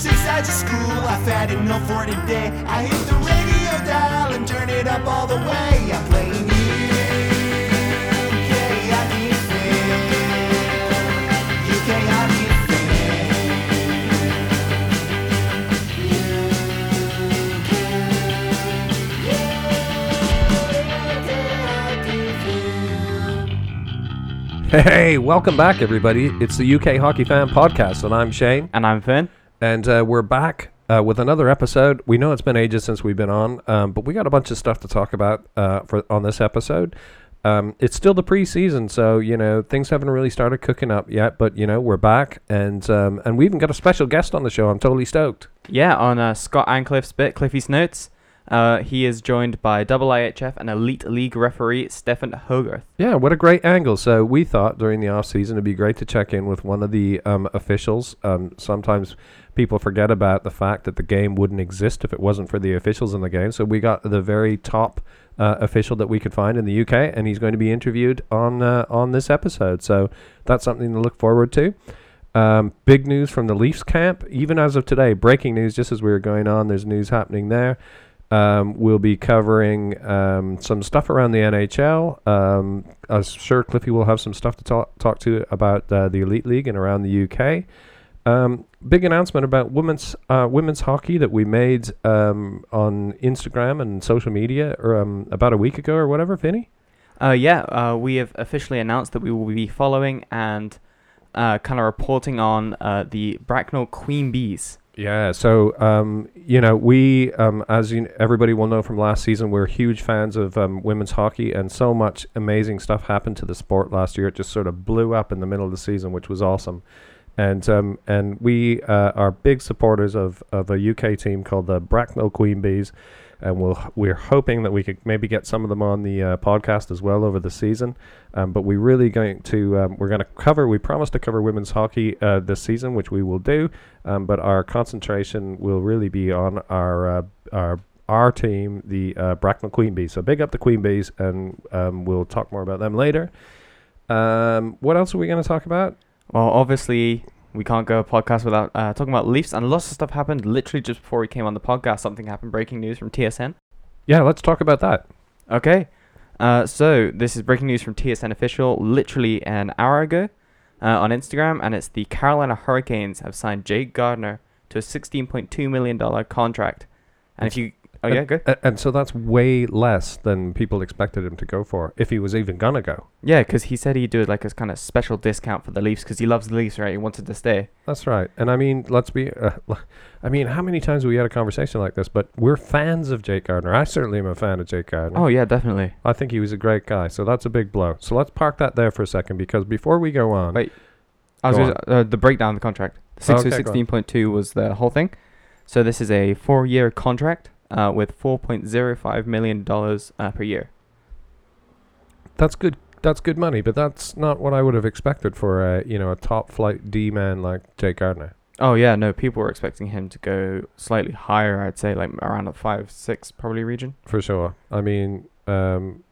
six sides of school. I've had enough for today. I hit the radio dial and turn it up all the way. I'm playing UK hockey fam. UK hockey Hey, welcome back, everybody. It's the UK Hockey Fam Podcast, and I'm Shane. And I'm Finn. And uh, we're back uh, with another episode. We know it's been ages since we've been on, um, but we got a bunch of stuff to talk about uh, for on this episode. Um, it's still the preseason, so you know things haven't really started cooking up yet. But you know we're back, and um, and we even got a special guest on the show. I'm totally stoked. Yeah, on uh, Scott Ancliffe's bit, Cliffy's Notes, uh, he is joined by double IHF and Elite League referee Stefan Hogarth. Yeah, what a great angle. So we thought during the off season it'd be great to check in with one of the um, officials. Um, sometimes people forget about the fact that the game wouldn't exist if it wasn't for the officials in the game. So we got the very top uh, official that we could find in the UK, and he's going to be interviewed on uh, on this episode. So that's something to look forward to. Um, big news from the Leafs camp, even as of today. Breaking news, just as we were going on. There's news happening there. Um, we'll be covering um, some stuff around the NHL. Um, I'm sure Cliffy will have some stuff to talk talk to about uh, the Elite League and around the UK. Um, big announcement about women's uh, women's hockey that we made um, on Instagram and social media um, about a week ago or whatever, Finny. Uh, yeah, uh, we have officially announced that we will be following and uh, kind of reporting on uh, the Bracknell Queen Bees. Yeah, so um, you know, we um, as you, everybody will know from last season, we're huge fans of um, women's hockey, and so much amazing stuff happened to the sport last year. It just sort of blew up in the middle of the season, which was awesome. And um, and we uh, are big supporters of, of a UK team called the Bracknell Queen Bees, and we'll we're hoping that we could maybe get some of them on the uh, podcast as well over the season. Um, but we're really going to um, we're going to cover. We promised to cover women's hockey uh, this season, which we will do. Um, but our concentration will really be on our uh, our our team, the uh, Bracknell Queen Bees. So big up the Queen Bees, and um, we'll talk more about them later. Um, what else are we going to talk about? Well, obviously, we can't go a podcast without uh, talking about Leafs, and lots of stuff happened literally just before we came on the podcast. Something happened, breaking news from TSN. Yeah, let's talk about that. Okay. Uh, so this is breaking news from TSN official, literally an hour ago, uh, on Instagram, and it's the Carolina Hurricanes have signed Jake Gardiner to a sixteen point two million dollar contract. And if you, oh yeah, good, A- and so that's way less than people expected him to go for, if he was even gonna go. yeah, because he said he'd do it like a kind of special discount for the Leafs because he loves the Leafs, right? He wanted to stay. That's right. And I mean, let's be. Uh, I mean, how many times have we had a conversation like this? But we're fans of Jake Gardiner. I certainly am a fan of Jake Gardiner. Oh yeah, definitely. I think he was a great guy. So that's a big blow. So let's park that there for a second because before we go on, Wait, I was uh, the breakdown of the contract. Six Okay, go on. sixteen point two was the whole thing. So this is a four year contract uh, with four point zero five million dollars uh, per year. that's good. That's good money, but that's not what I would have expected for a you know a top flight D man like Jake Gardiner. Oh yeah, no, people were expecting him to go slightly higher. I'd say like around a five, six probably region. for sure. I mean, um,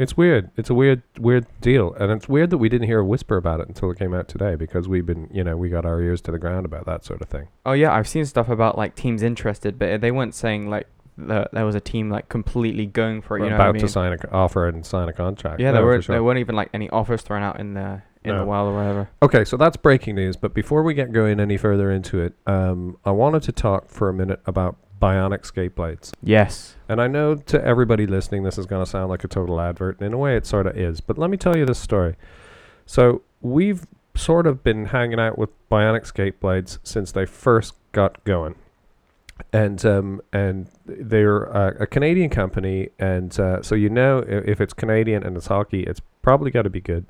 it's weird. It's a weird, weird deal, and it's weird that we didn't hear a whisper about it until it came out today because we've been, you know, we got our ears to the ground about that sort of thing. Oh yeah, I've seen stuff about like teams interested, but they weren't saying like the, there was a team like completely going for it. We're You know about I mean? to sign an offer and sign a contract. yeah, No, there weren't sure. there weren't even like any offers thrown out in the in No. the wild or whatever. Okay, so that's breaking news. But before we get going any further into it, um, I wanted to talk for a minute about bionic skate blades. Yes. And I know to everybody listening, this is going to sound like a total advert, and in a way, it sort of is. But let me tell you this story. So we've sort of been hanging out with bionic skate blades since they first got going, and um, and they're uh, a Canadian company, and uh, so you know if, if it's Canadian and it's hockey, it's probably got to be good.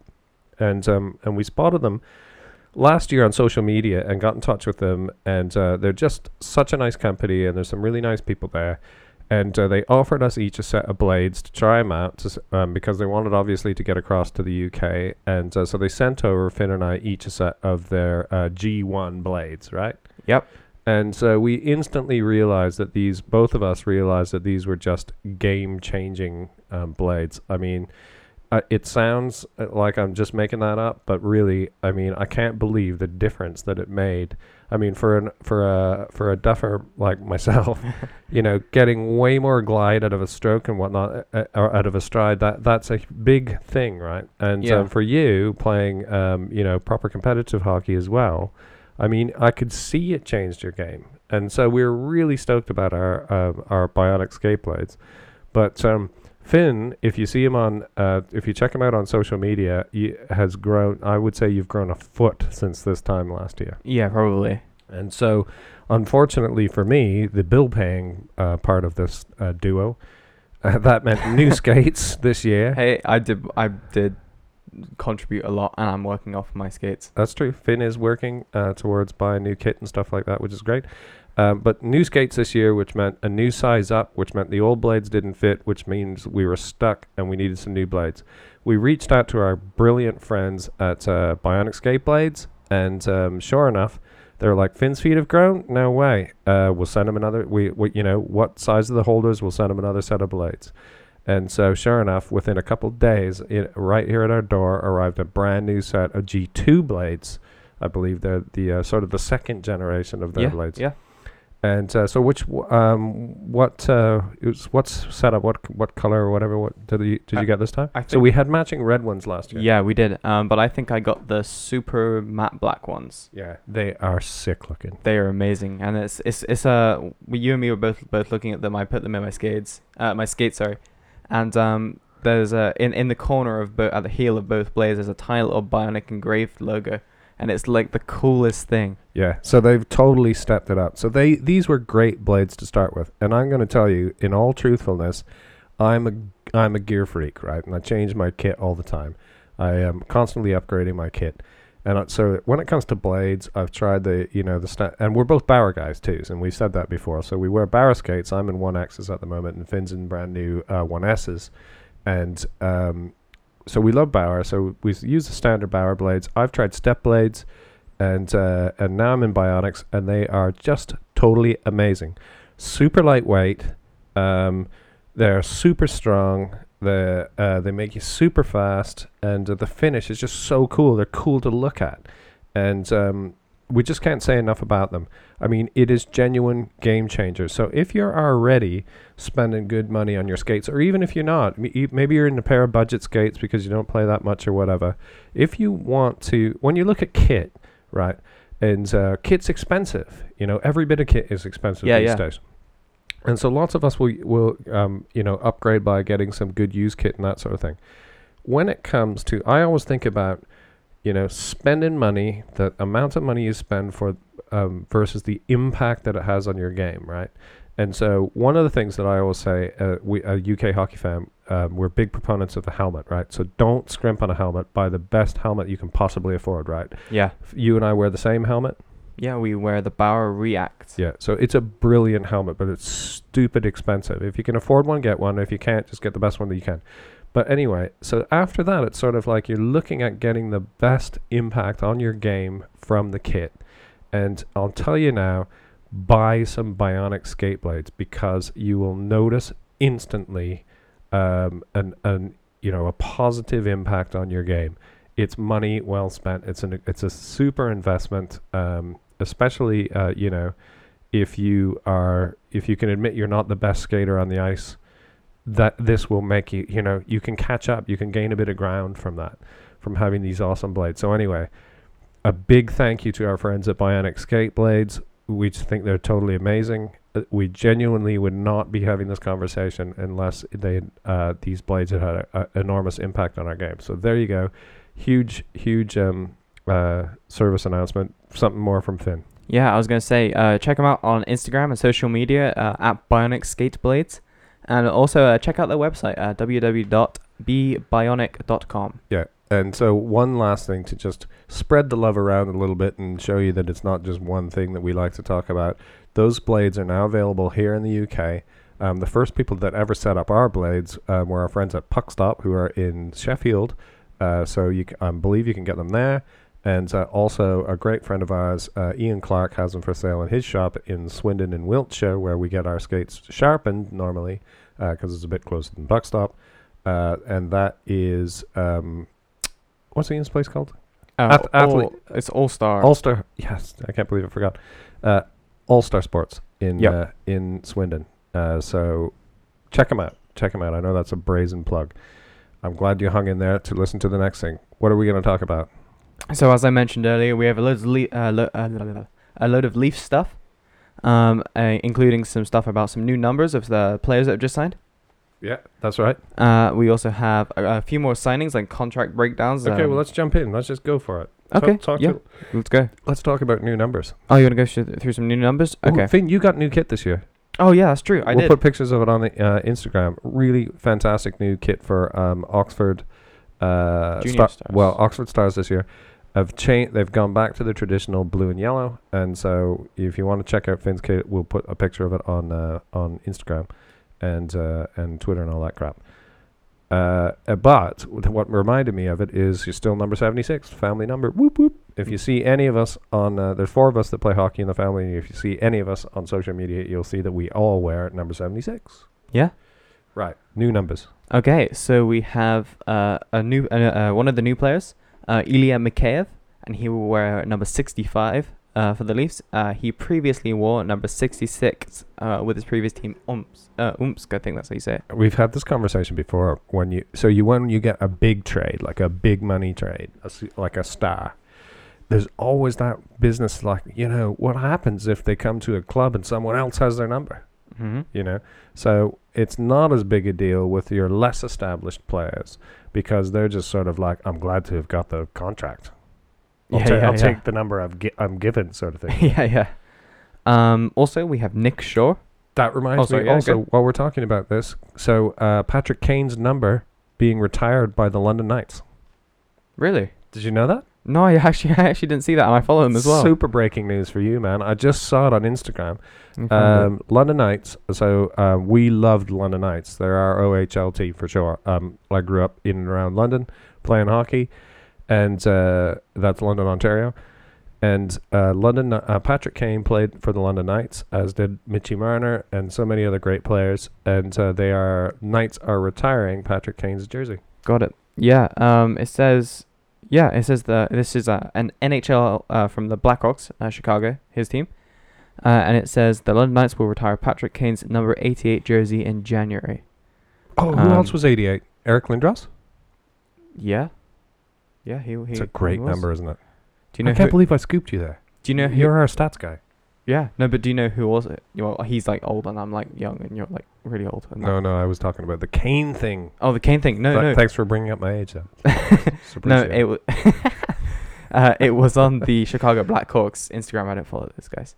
And um, and we spotted them last year on social media and got in touch with them, and uh, they're just such a nice company, and there's some really nice people there. And uh, they offered us each a set of blades to try them out, to, s- um, because they wanted obviously to get across to the UK. And uh, so they sent over Finn and I each a set of their uh, G1 blades, right? Yep. And so we instantly realized that these, both of us realized that these were just game changing um, blades. I mean, uh, it sounds uh, like I'm just making that up, but really, I mean, I can't believe the difference that it made. I mean, for an for a for a duffer like myself, you know, getting way more glide out of a stroke and whatnot, uh, or out of a stride, that that's a big thing, right? And Yeah. um, for you playing, um, you know, proper competitive hockey as well, I mean, I could see it changed your game, and so we were really stoked about our um our bionic skate blades. But um, Finn, if you see him on, uh, if you check him out on social media, he has grown. I would say you've grown a foot since this time last year. Yeah, probably. And so, unfortunately for me, the bill paying uh, part of this uh, duo, uh, that meant new skates this year. Hey, I did I did contribute a lot, and I'm working off my skates. That's true. Finn is working uh, towards buying new kit and stuff like that, which is great. Um, but new skates this year, which meant a new size up, which meant the old blades didn't fit, which means we were stuck and we needed some new blades. We reached out to our brilliant friends at uh, Bionic Skate Blades, and um, sure enough, they were like, "Finn's feet have grown. No way. Uh, we'll send him another. We, we, you know, what size of the holders? We'll send him another set of blades." And so, sure enough, within a couple days, it, right here at our door arrived a brand new set of G2 blades. I believe they're the uh, sort of the second generation of their yeah, blades. yeah. And uh, so, which um, what uh, was, what's set up? What what color or whatever? What did you did I- you get this time? So we had matching red ones last year. Yeah, we did. Um, but I think I got the super matte black ones. yeah, they are sick looking. They are amazing, and it's it's it's uh you and me were both both looking at them. I put them in my skates, uh, my skates, sorry, and um there's a in in the corner of both at the heel of both blades there's a tiny little bionic engraved logo, and it's like the coolest thing. Yeah, so they've totally stepped it up. So they these were great blades to start with, and I'm going to tell you, in all truthfulness, I'm a I'm a gear freak, right? And I change my kit all the time. I am constantly upgrading my kit, and so when it comes to blades, I've tried the you know the and we're both Bauer guys too, and we've said that before. So we wear Bauer skates. I'm in one X's at the moment, and Finn's in brand new uh, one S's, and um, so we love Bauer. So we use the standard Bauer blades. I've tried step blades and uh, and now I'm in Bionics, and they are just totally amazing. Super lightweight. Um, they're super strong. They uh, they make you super fast, and uh, the finish is just so cool. They're cool to look at, and um, we just can't say enough about them. I mean, it is genuine game changer. So if you're already spending good money on your skates, or even if you're not, maybe you're in a pair of budget skates because you don't play that much or whatever. If you want to, when you look at kit, right, and uh, kit's expensive. You know, every bit of kit is expensive Yeah, these yeah. days. And so lots of us will will um, you know upgrade by getting some good used kit and that sort of thing. When it comes to, I always think about you know spending money, the amount of money you spend for um, versus the impact that it has on your game, right? And so one of the things that I always say, uh, we a UK hockey fam, um, we're big proponents of the helmet, right? So don't scrimp on a helmet. Buy the best helmet you can possibly afford, right? Yeah, You and I wear the same helmet. yeah. We wear the Bauer React. Yeah, so it's a brilliant helmet, but it's stupid expensive. If you can afford one, get one. If you can't, just get the best one that you can. But anyway, so after that, it's sort of like you're looking at getting the best impact on your game from the kit. And I'll tell you now, buy some bionic skate blades because you will notice instantly um, an, an you know a positive impact on your game. It's money well spent. It's an it's a super investment, um, especially uh, you know if you are if you can admit you're not the best skater on the ice. That this will make you you know you can catch up. You can gain a bit of ground from that from having these awesome blades. So anyway, a big thank you to our friends at Bionic Skate Blades. We just think they're totally amazing. Uh, We genuinely would not be having this conversation unless they uh, these blades had had an enormous impact on our game. So there you go, huge huge um, uh, service announcement. Something more from Finn. Yeah, I was gonna say, uh, check them out on Instagram and social media uh, at Bionic Skate Blades, and also uh, check out their website uh, www.bbionic.com. Yeah. And so one last thing to just spread the love around a little bit and show you that it's not just one thing that we like to talk about. Those blades are now available here in the UK. Um, the first people that ever set up our blades um, were our friends at Puckstop, who are in Sheffield. Uh, so you, c- I believe you can get them there. And uh, also, a great friend of ours, uh, Ian Clark, has them for sale in his shop in Swindon in Wiltshire, where we get our skates sharpened normally because it's a bit closer than Puckstop. Uh, and that is um, what's Ian's place called? Uh, Ath- athlete- all- it's All Star. All Star. Yes, I can't believe I forgot. Uh, All Star Sports in Yep. uh, in Swindon. Uh, so check them out. Check them out. I know that's a brazen plug. I'm glad you hung in there to listen to the next thing. What are we going to talk about? So as I mentioned earlier, we have a load of le- uh, lo- uh, a load of Leaf stuff, um, uh, including some stuff about some new numbers of the players that have just signed. Yeah, that's right. Uh, we also have a, a few more signings like contract breakdowns. Okay, well um, let's jump in. Let's just go for it. Okay, talk yeah. let's go. let's talk about new numbers. Oh, you want to go sh- through some new numbers? Ooh, Okay. Finn, you got new kit this year. oh yeah, that's true. I we'll did. put pictures of it on the uh, Instagram. Really fantastic new kit for um, Oxford. Uh, Junior Star- Stars. Well, Oxford Stars this year have changed. They've gone back to the traditional blue and yellow, and so if you want to check out Finn's kit, we'll put a picture of it on uh, on Instagram and uh, and Twitter and all that crap. Uh, but what reminded me of it is you're still number 76, family number. Whoop whoop. If you see any of us on, uh, there's four of us that play hockey in the family. And if you see any of us on social media, you'll see that we all wear number 76. yeah. Right. New numbers. Okay, so we have uh, a new uh, uh, one of the new players, uh, Ilya Mikheyev, and he will wear number 65 uh, for the Leafs. Uh, he previously wore number 66 uh, with his previous team, Umps, uh, I think that's how you say it. We've had this conversation before. When you so you when you get a big trade, like a big money trade, a like a star, there's always that business. Like you know, what happens if they come to a club and someone else has their number? Mm-hmm. You know, so it's not as big a deal with your less established players because they're just sort of like, I'm glad to have got the contract. I'll, Yeah, ta- yeah, I'll yeah. take the number I've gi- I'm given, sort of thing. yeah, yeah. Um, also, we have Nick Shore. That reminds Oh, sorry, me also, while we're talking about this, so uh, Patrick Kane's number being retired by the London Knights. Really? Did you know that? No, I actually, I actually didn't see that, and I follow him as well. Super breaking news for you, man. I just saw it on Instagram. Let me find it. Um, London Knights. So uh, we loved London Knights. They're our OHLT for sure. Um, I grew up in and around London playing hockey, and uh, that's London, Ontario. And uh, London, uh, Patrick Kane played for the London Knights, as did Mitchy Marner and so many other great players. And uh, they are Knights are retiring Patrick Kane's jersey. Got it. Yeah. Um, it says, yeah, it says the this is uh, an NHL uh, from the Blackhawks, uh, Chicago, his team, uh, and it says the London Knights will retire Patrick Kane's number 88 jersey in January. Oh, who Um, else was 88? Eric Lindros. Yeah. Yeah, he. he It's a great number, isn't it? Do you know? I can't believe I scooped you there. do you know who? You're our stats guy. Yeah. No, but do you know who was it? Well, he's like old, and I'm like young, and you're like really old. No, no, I was talking about the cane thing. Oh, the cane thing. No, Th- no. Thanks for bringing up my age, though. No, it was. uh, it was on the Chicago Blackhawks Instagram. I don't follow those guys.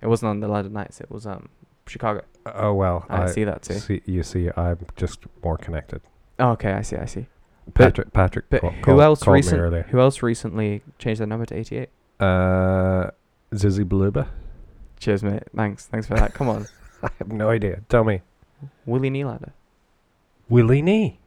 It wasn't on the London Knights. It was um Chicago. Oh well, I, see that too. see. You see, I'm just more connected. Oh, okay, I see. I see. Patrick, Patrick, But ca- who else called me recent? earlier. Who else recently changed their number to 88? Uh, Zizi Beluba. Cheers, mate. Thanks. Thanks for that. Come on, I have no idea. Tell me, Willie Nylander. Willie Nee.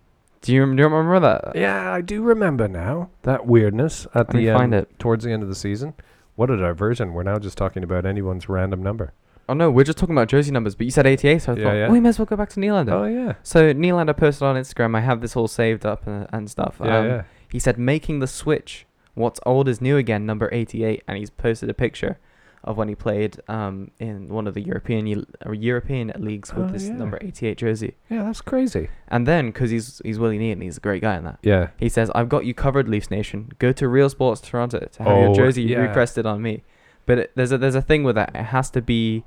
Do you, do you remember that? Yeah, I do remember now that weirdness at Let me the find end, it. towards the end of the season. What a diversion! We're now just talking about anyone's random number. Oh no, we're just talking about jersey numbers. But you said 88, so I Yeah, thought, yeah. oh, we may as well go back to Nylander. Oh yeah, So Nylander posted on Instagram. I have this all saved up and, and stuff. yeah, um, yeah. He said, making the switch. What's old is new again, number 88. And he's posted a picture of when he played um, in one of the European or European leagues with Oh, this yeah. number 88 jersey. Yeah, that's crazy. And then, because he's, he's Willie Nee and he's a great guy in that, Yeah, he says, I've got you covered, Leafs Nation. Go to Real Sports Toronto to have Oh, your jersey yeah. repressed on me. But it, there's a there's a thing with that. It has to be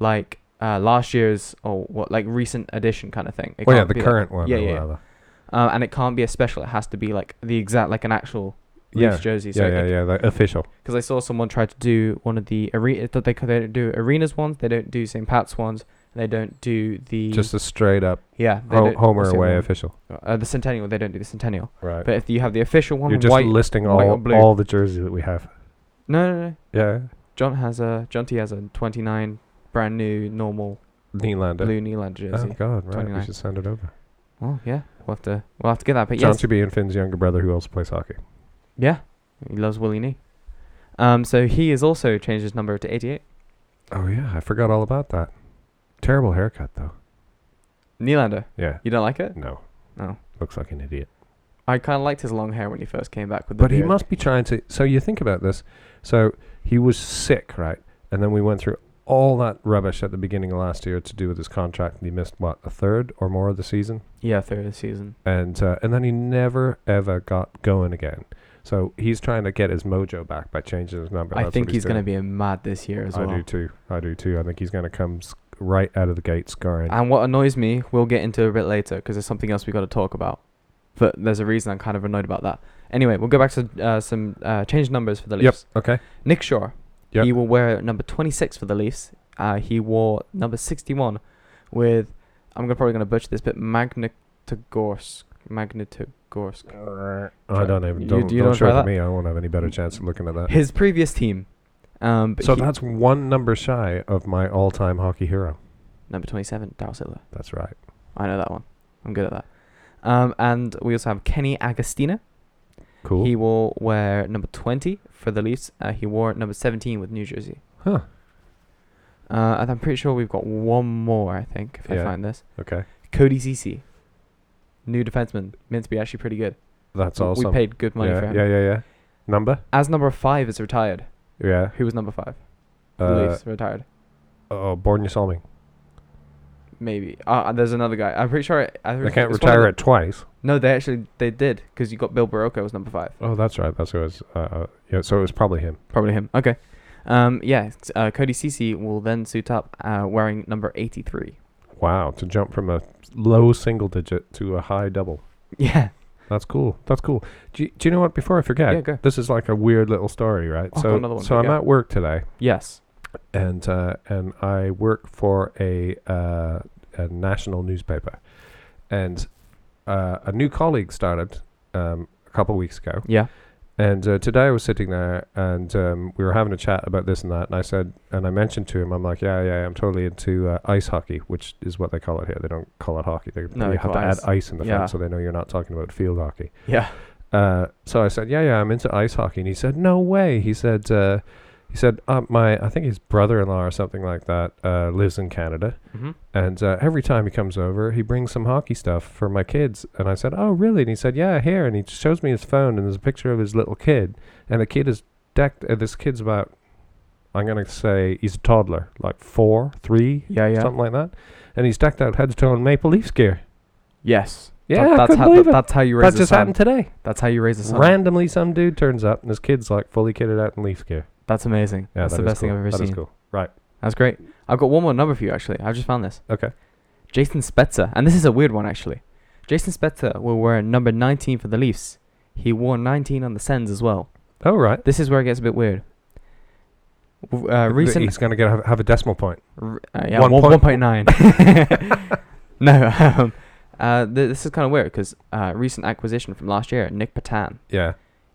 like uh, last year's or what like recent edition kind of thing. It oh yeah, the be like- current one. yeah, or yeah. whatever. uh, and it can't be a special. It has to be like the exact like an actual Yeah, Leafs jersey. yeah, So yeah, yeah. The official. Because I saw someone try to do one of the arena that they they don't do arenas ones. They don't do St. Pat's ones. They don't do the Just a straight up yeah ho- away official. Uh, the Centennial. They don't do the Centennial. Right. But if you have the official one, You're just white. listing white all all the jerseys that we have. No, no, no. Yeah. John has a John T has a 29 brand new normal Nylander. blue Nylander jersey. Oh God, right. 29. We should send it over. Well, yeah, we'll have to we'll have to get that. But John yes, to be and Finn's younger brother who also plays hockey. Yeah, he loves Willie Nee. Um, so he has also changed his number to 88. Oh yeah, I forgot all about that. Terrible haircut though. Nylander, Yeah. you don't like it? No. No. Looks like an idiot. I kind of liked his long hair when he first came back with the But he must be trying to. So you think about this. So he was sick, right? And then we went through all that rubbish at the beginning of last year to do with his contract, and he missed what a third or more of the season, Yeah, third of the season. and uh, and then he never ever got going again. So he's trying to get his mojo back by changing his number. I That's think what he's going to be a mad this year as well. I well. do too. I do too. I think he's going to come s- right out of the gate scoring. And what annoys me, we'll get into a bit later because there's something else we've got to talk about. But there's a reason I'm kind of annoyed about that. Anyway, we'll go back to uh, some uh, change numbers for the Leafs. yep. Leafs. Okay. Nick Shore, Yep. he will wear number 26 for the Leafs. Uh, he wore number 61 with, I'm gonna probably going to butcher this, but Magnitogorsk. Magnitogorsk. I don't even. You- Don't, you don't don't show try it that? to me. I won't have any better chance of looking at that. His previous team. Um, but So he- that's one number shy of my all-time hockey hero. number 27, Darryl Sittler. That's right. I know that one. I'm good at that. Um, and we also have Kenny Agostino. Cool. He will wear number 20 for the Leafs. Uh, he wore number 17 with New Jersey. huh. Uh, and I'm pretty sure we've got one more, I think, if I Yeah. find this. Okay. Cody Cece. New defenseman. Meant to be actually pretty good. That's W- awesome. We paid good money yeah, for him. Yeah, yeah, yeah. Number? As number five is retired. Yeah. Who was number five? Uh, Leafs retired. oh, Börje Salming. Maybe. Uh, there's another guy. I'm pretty sure. I, They can't it's one of retire it twice. No, they actually they did because you got Bill Barilko was number five. Oh, that's right. That's who it was. Uh, uh, yeah, so it was probably him. Probably him. Okay. Um, yeah. Uh, Cody Cece will then suit up uh, wearing number 83. Wow. To jump from a low single digit to a high double. Yeah. That's cool. That's cool. Do you, do you know what? Before I forget, Yeah, go. this is like a weird little story, right? So, another one so I'm yeah. at work today, Yes. and uh, and I work for a uh, a national newspaper, and uh, a new colleague started um, a couple weeks ago, Yeah. And uh, today I was sitting there and um, we were having a chat about this and that, and I said, and I mentioned to him, I'm like, yeah, yeah, I'm totally into uh, ice hockey, which is what they call it here. They don't call it hockey. They, No, you have to it add ice. ice in the Yeah. front so they know you're not talking about field hockey. Yeah. Uh, so I said, yeah, yeah, I'm into ice hockey, and he said, no way. He said, uh, he said, uh, my, I think his brother-in-law or something like that uh, lives in Canada, Mm-hmm. and uh, every time he comes over, he brings some hockey stuff for my kids. And I said, oh, really? And he said, yeah, here. And he shows me his phone, and there's a picture of his little kid, and the kid is decked. Uh, this kid's about, I'm gonna say, he's a toddler, like four, three, Yeah. Yeah. something like that, and he's decked out head to toe in Maple Leafs gear. Yes. Yeah, That- that's how that- that's how you raise That just son. happened today. That's how you raise a son. Randomly, some dude turns up and his kid's like fully kitted out in Leafs gear. That's amazing. Yeah, that's that the best thing. I've ever That seen. That is cool. Right. That's great. I've got one more number for you actually. I've just found this. Okay. Jason Spezza, and this is a weird one actually. Jason Spezza will wear number 19 for the Leafs. He wore 19 on the Sens as well. Oh, right. This is where it gets a bit weird. Uh, recent, He's gonna get have, have a decimal point. uh, yeah, one one, point- 1.9. no, um, uh, th- this is kind of weird because uh, recent acquisition from last year, Nic Petan, Yeah.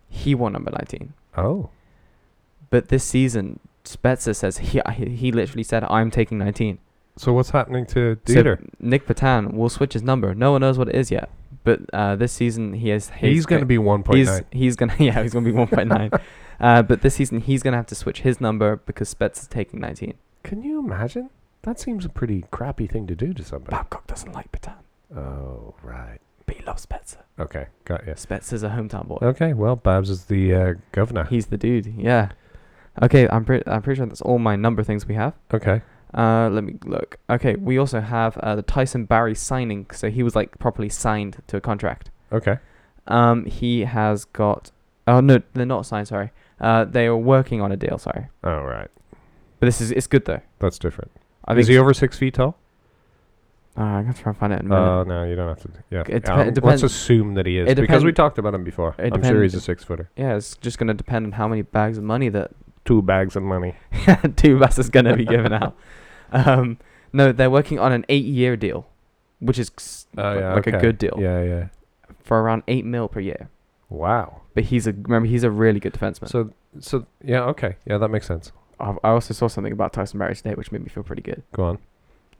he wore number 19. Oh. But this season, Spezza says he he literally said, "I'm taking 19." So what's happening to So Dieter? Nic Petan will switch his number. No one knows what it is yet. But uh, this season he is he's gonna be one point he's he's gonna yeah he's gonna be 1.9. uh, but this season he's gonna have to switch his number because Spets is taking 19. Can you imagine? That seems a pretty crappy thing to do to somebody. Babcock doesn't like Petan, Oh, right. but he loves Spezza. Okay, got you. Spets is a hometown boy. Okay, well, Babs is the uh, governor. He's the dude. Yeah. Okay, I'm pretty I'm pretty sure that's all my number things we have. okay. Uh, let me look. Okay, we also have uh, the Tyson Barrie signing. So he was like properly signed to a contract. Okay. Um, he has got. Oh no, they're not signed. Sorry. Uh, they are working on a deal. Sorry, Oh right. but this is it's good though. That's different. I think. is he over six feet tall? Uh, I'm gonna try and find it in a minute. Oh no, you don't have to. Yeah. It depe- Um, it let's assume that he is it because we depend- talked about him before. it I'm sure he's a six footer. yeah, it's just gonna depend on how many bags of money that Two bags of money. Dubas is gonna be given out. Um, no, they're working on an eight-year deal, which is Oh li- yeah. like okay. a good deal Yeah, yeah. for around eight mil per year. Wow. But he's a remember he's a really good defenseman. So, so yeah. Okay. Yeah, that makes sense. I I also saw something about Tyson Barrie today, which made me feel pretty good. Go on.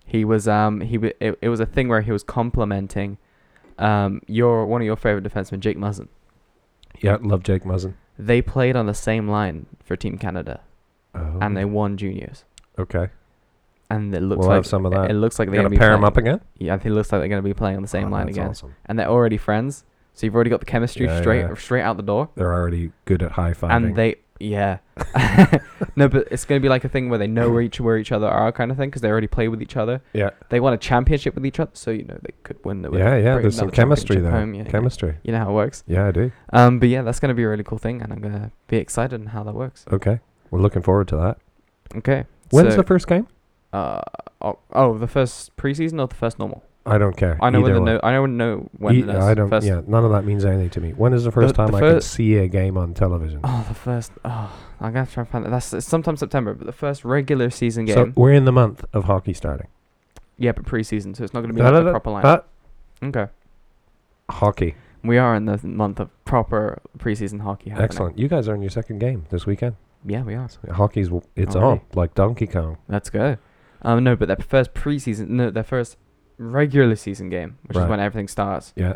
He was um he w- it, it was a thing where he was complimenting um your one of your favorite defensemen, Jake Muzzin. Yeah, love Jake Muzzin. They played on the same line for Team Canada, Oh. and they won juniors. Okay. And it looks We'll like have some of that. it looks like they're gonna pair playing- up again. Yeah, it looks like they're gonna be playing on the same Oh, line again, Awesome. and they're already friends. So you've already got the chemistry Yeah, straight yeah. straight out the door, They're already good at high fiving. and they yeah. no, but it's gonna be like a thing where they know where each where each other are, kind of thing, because they already play with each other. yeah, They want a championship with each other, so you know they could win the. yeah, yeah. There's some chemistry there. home, yeah, yeah. chemistry. You know how it works. Yeah, I do. Um, but yeah, that's gonna be a really cool thing, and I'm gonna be excited on how that works. Okay, we're looking forward to that. Okay. When's so, the first game? uh oh, oh the first preseason or the first normal? I don't care. I know when the no, I know know when E-. I don't. First, Yeah, none of that means anything to me. When is the first The- time the I can first- see a game on television? Oh, the first. Oh, I'm gonna try and find that. That's it's sometime September, but the first regular season game. So we're in the month of hockey starting. yeah, but preseason, so it's not gonna be Da- like da- the da- proper line. okay. hockey. We are in the month of proper preseason hockey. Happening. Excellent. You guys are in your second game this weekend. Yeah, we are. Hockey's w- it's on like Donkey Kong. Let's go. Um, no, but their first preseason, no, their first regular season game, which Right. is when everything starts, Yeah.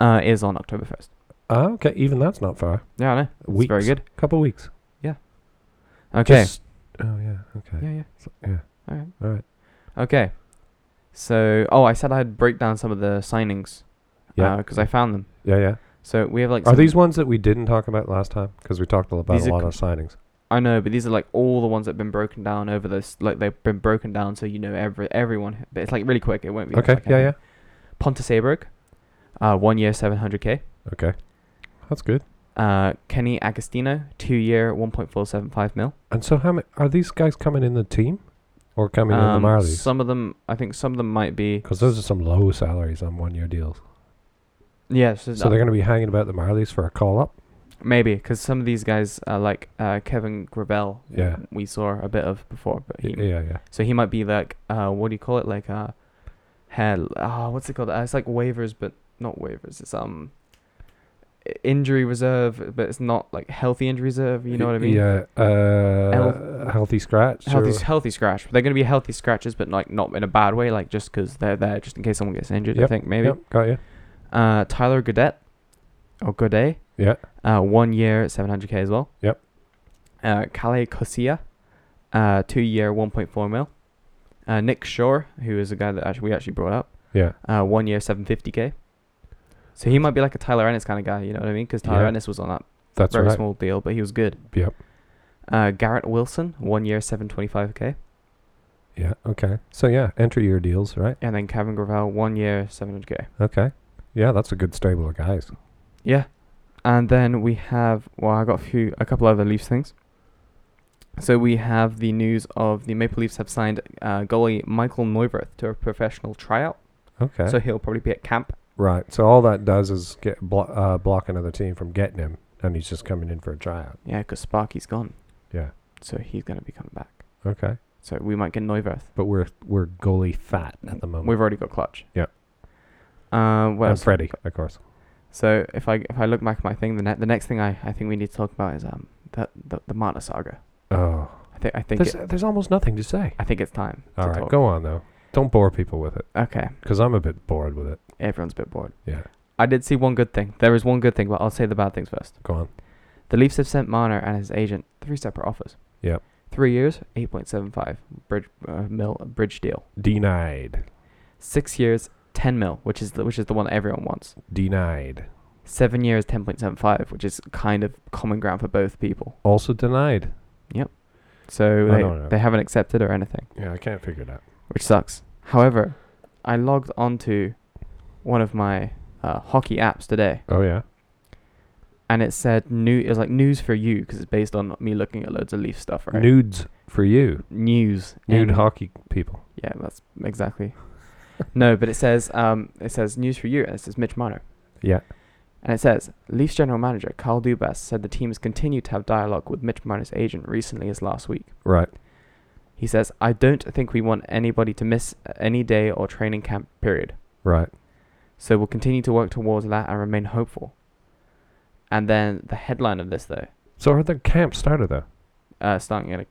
uh, is on October first. Ah, okay. Even that's not far. Yeah, I know. It's Weeks. very good. Couple weeks. Yeah. Okay. Just- oh yeah. Okay. yeah, yeah. So- yeah. All right. All right. Okay. So, oh, I said I'd break down some of the signings. Yeah. Because I found them. Yeah. Yeah. So we have like. Are some- these ones that we didn't talk about last time? Because we talked about These a are lot co- of signings. I know, but these are like all the ones that've been broken down over this. Like they've been broken down, so you know every everyone. But it's like really quick. It won't be. Okay. like Yeah. Yeah. Pontus Aberg, uh, one year, seven hundred k. Okay. That's good. Uh, Kenny Agostino, two year, one point four seven five mil. And so, how many are these guys coming in the team, or coming in the Um, Marlies? Some of them, I think, some of them might be. Because those are some low salaries on one-year deals. Yeah, so, So they're going to be hanging about the Marlies for a call-up. Maybe because some of these guys, uh, like uh, Kevin Gravel, Yeah. we saw a bit of before, but he yeah. Yeah. So he might be like, uh, what do you call it? Like, uh, hair. Ah, what's it called? Uh, it's like waivers, but not waivers. It's um, injury reserve, but it's not like healthy injury reserve. You know what I mean? Yeah. Uh, healthy scratch. Healthy, or- healthy scratch. They're gonna be healthy scratches, but like not in a bad way. Like just because they're there, just in case someone gets injured. I think maybe. Yep. Got you. Uh, Tyler Gaudet, or Gaudet, Yeah. uh, one year, seven hundred k as well. Yep. Uh, Kalle Kossila, uh, two year, one point four mil. Uh, Nick Shore, who is a guy that actually we actually brought up. Yeah. uh, one year, 750k. So he might be like a Tyler Ennis kind of guy, you know what I mean? Because Tyler Yeah. Ennis was on that That's very right. small deal, but he was good. Yep. Uh, Garrett Wilson, one year, 725k. Yeah. Okay. So yeah, entry year deals, right? And then Kevin Gravel, one year, 700k. Okay. Yeah, that's a good stable of guys. Yeah. And then we have, well, I got a few, a couple other Leafs things. So we have the news of the Maple Leafs have signed uh, goalie Michael Neuvirth to a professional tryout. Okay. So he'll probably be at camp. right. So all that does is get blo- uh, block another team from getting him, and he's just coming in for a tryout. Yeah, because Sparky's gone. Yeah. So he's going to be coming back. Okay. So we might get Neuvirth. But we're we're goalie fat at the moment. We've already got Clutch. Yeah. Uh, what and else? Freddie, of course. So if I if I look back at my thing, the ne- the next thing I, I think we need to talk about is um the the, the Marner saga. Oh, I think I think there's, it, there's almost nothing to say. I think it's time. All to right, talk. go on though. Don't bore people with it, Okay, because I'm a bit bored with it. everyone's a bit bored. Yeah, I did see one good thing. There is one good thing, but I'll say the bad things first. go on. The Leafs have sent Marner and his agent three separate offers. Yep. Three years, eight point seven five bridge uh, mil bridge deal. Denied. Six years, ten mil, which is the, which is the one that everyone wants. Denied. Seven years, ten point seven five, which is kind of common ground for both people. Also denied. Yep. So Oh, they, no, no. they haven't accepted or anything. Yeah, I can't figure it out. which sucks. However, I logged onto one of my uh, hockey apps today, Oh yeah. and it said new. It was like news for you because it's based on me looking at loads of Leaf stuff, right? Nudes for you. news. Nude hockey people. Yeah, that's exactly. No, but it says um, it says news for you, and it says Mitch Marner, Yeah. and it says Leafs general manager Kyle Dubas said the team has continued to have dialogue with Mitch Marner's agent recently as last week. Right. He says, "I don't think we want anybody to miss any day or training camp period." Right. So we'll continue to work towards that and remain hopeful. And then the headline of this, though, So are the camp started though? uh, starting in, a,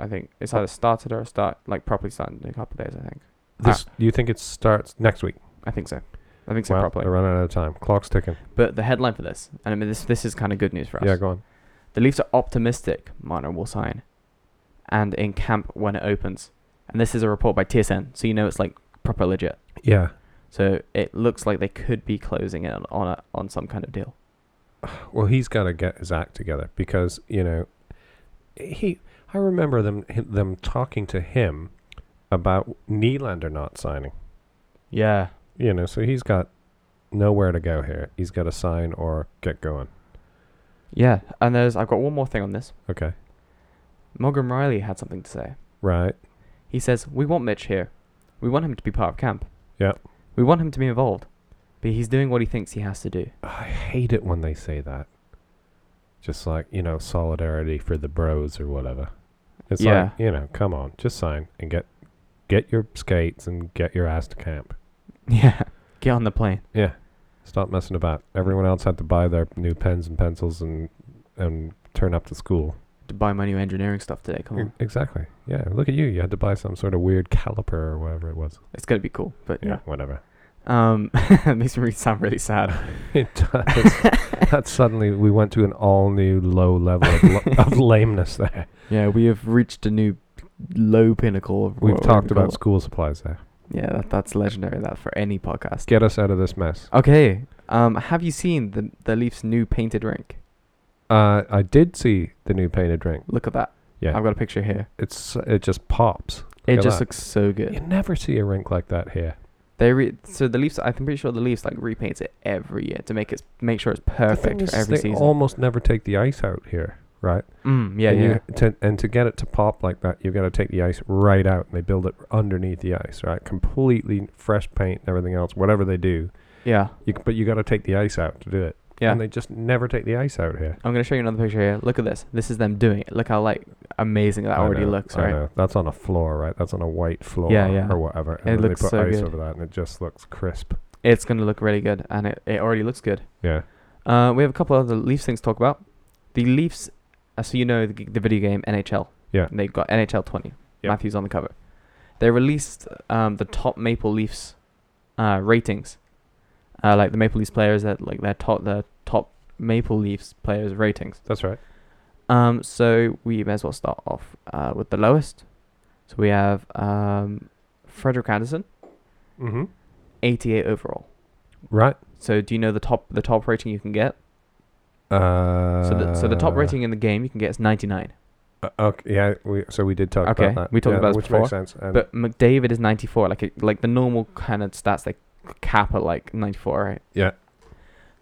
I think it's either started or start like properly starting in a couple of days. I think. This ah. do you think it starts next week? I think so. I think so Well, properly. they're running out of time. Clock's ticking. But the headline for this, and I mean this, this is kind of good news for us. Yeah, go on. The Leafs are optimistic Marner will sign, and in camp when it opens. And this is a report by TSN, so you know it's like proper legit. Yeah. So it looks like they could be closing in on a, on some kind of deal. Well, he's got to get his act together because you know he. I remember them them talking to him about Nylander not signing. Yeah. You know, so he's got nowhere to go here. He's got to sign or get going. Yeah, and there's I've got one more thing on this. Okay, Morgan Rielly had something to say. right. He says, "We want Mitch here. We want him to be part of camp. Yeah. We want him to be involved, but he's doing what he thinks he has to do." I hate it when they say that. Just like you know, solidarity for the bros or whatever. It's Yeah. like you know, come on, just sign and get get your skates and get your ass to camp. Yeah. Get on the plane. Yeah. Stop messing about. Everyone else had to buy their new pens and pencils and and turn up to school. To buy my new engineering stuff today. Come on. Exactly. Yeah. Look at you. You had to buy some sort of weird caliper or whatever it was. It's gonna be cool, but yeah. Whatever. Um, it makes me sound really sad. It does. that suddenly we went to an all new low level of, lo- of lameness there. Yeah, we have reached a new low pinnacle. Of We've what talked about school supplies there. Yeah, that, that's legendary. That for any podcast. Get us out of this mess. Okay. Um, have you seen the the Leafs' new painted rink? Uh, I did see the new painted ring. Look at that. Yeah. I've got a picture here. It's it just pops. It at just that. looks so good. You never see a rink like that here. They re- so the Leafs. I'm pretty sure the Leafs like repaints it every year to make it make sure it's The thing perfect is, every they season. almost never take the ice out here, right? mm, yeah, and yeah. You, to, and to get it to pop like that, you've got to take the ice right out, and they build it underneath the ice, right? Completely fresh paint and everything else, whatever they do. yeah. You, but you got to take the ice out to do it. Yeah. And they just never take the ice out here. I'm gonna show you another picture here. Look at this. This is them doing it. Look how like amazing that I already know, looks, I right? know. That's on a floor, right? That's on a white floor Yeah, yeah. or whatever. And It then looks they put so ice good. over that, and it just looks crisp. It's gonna look really good, and it, it already looks good. Yeah. Uh, we have a couple other Leafs things to talk about. The Leafs, uh, so you know the, the video game NHL. Yeah. And they've got NHL 20. Yep. Matthews on the cover. They released um, the top Maple Leafs uh, ratings, uh, like the Maple Leafs players that like their top the top Maple Leafs players ratings. That's right. Um, so we may as well start off uh, with the lowest. So we have um, Frederik Andersen, Mm-hmm. 88 overall. Right. So do you know the top the top rating you can get? Uh, So the so the top rating in the game you can get is 99. Uh, okay. Yeah. We so we did talk Okay, about that. we talked yeah, about this which before, makes sense. And But McDavid is 94, like it, like the normal kind of stats like cap at like 94, right? Yeah.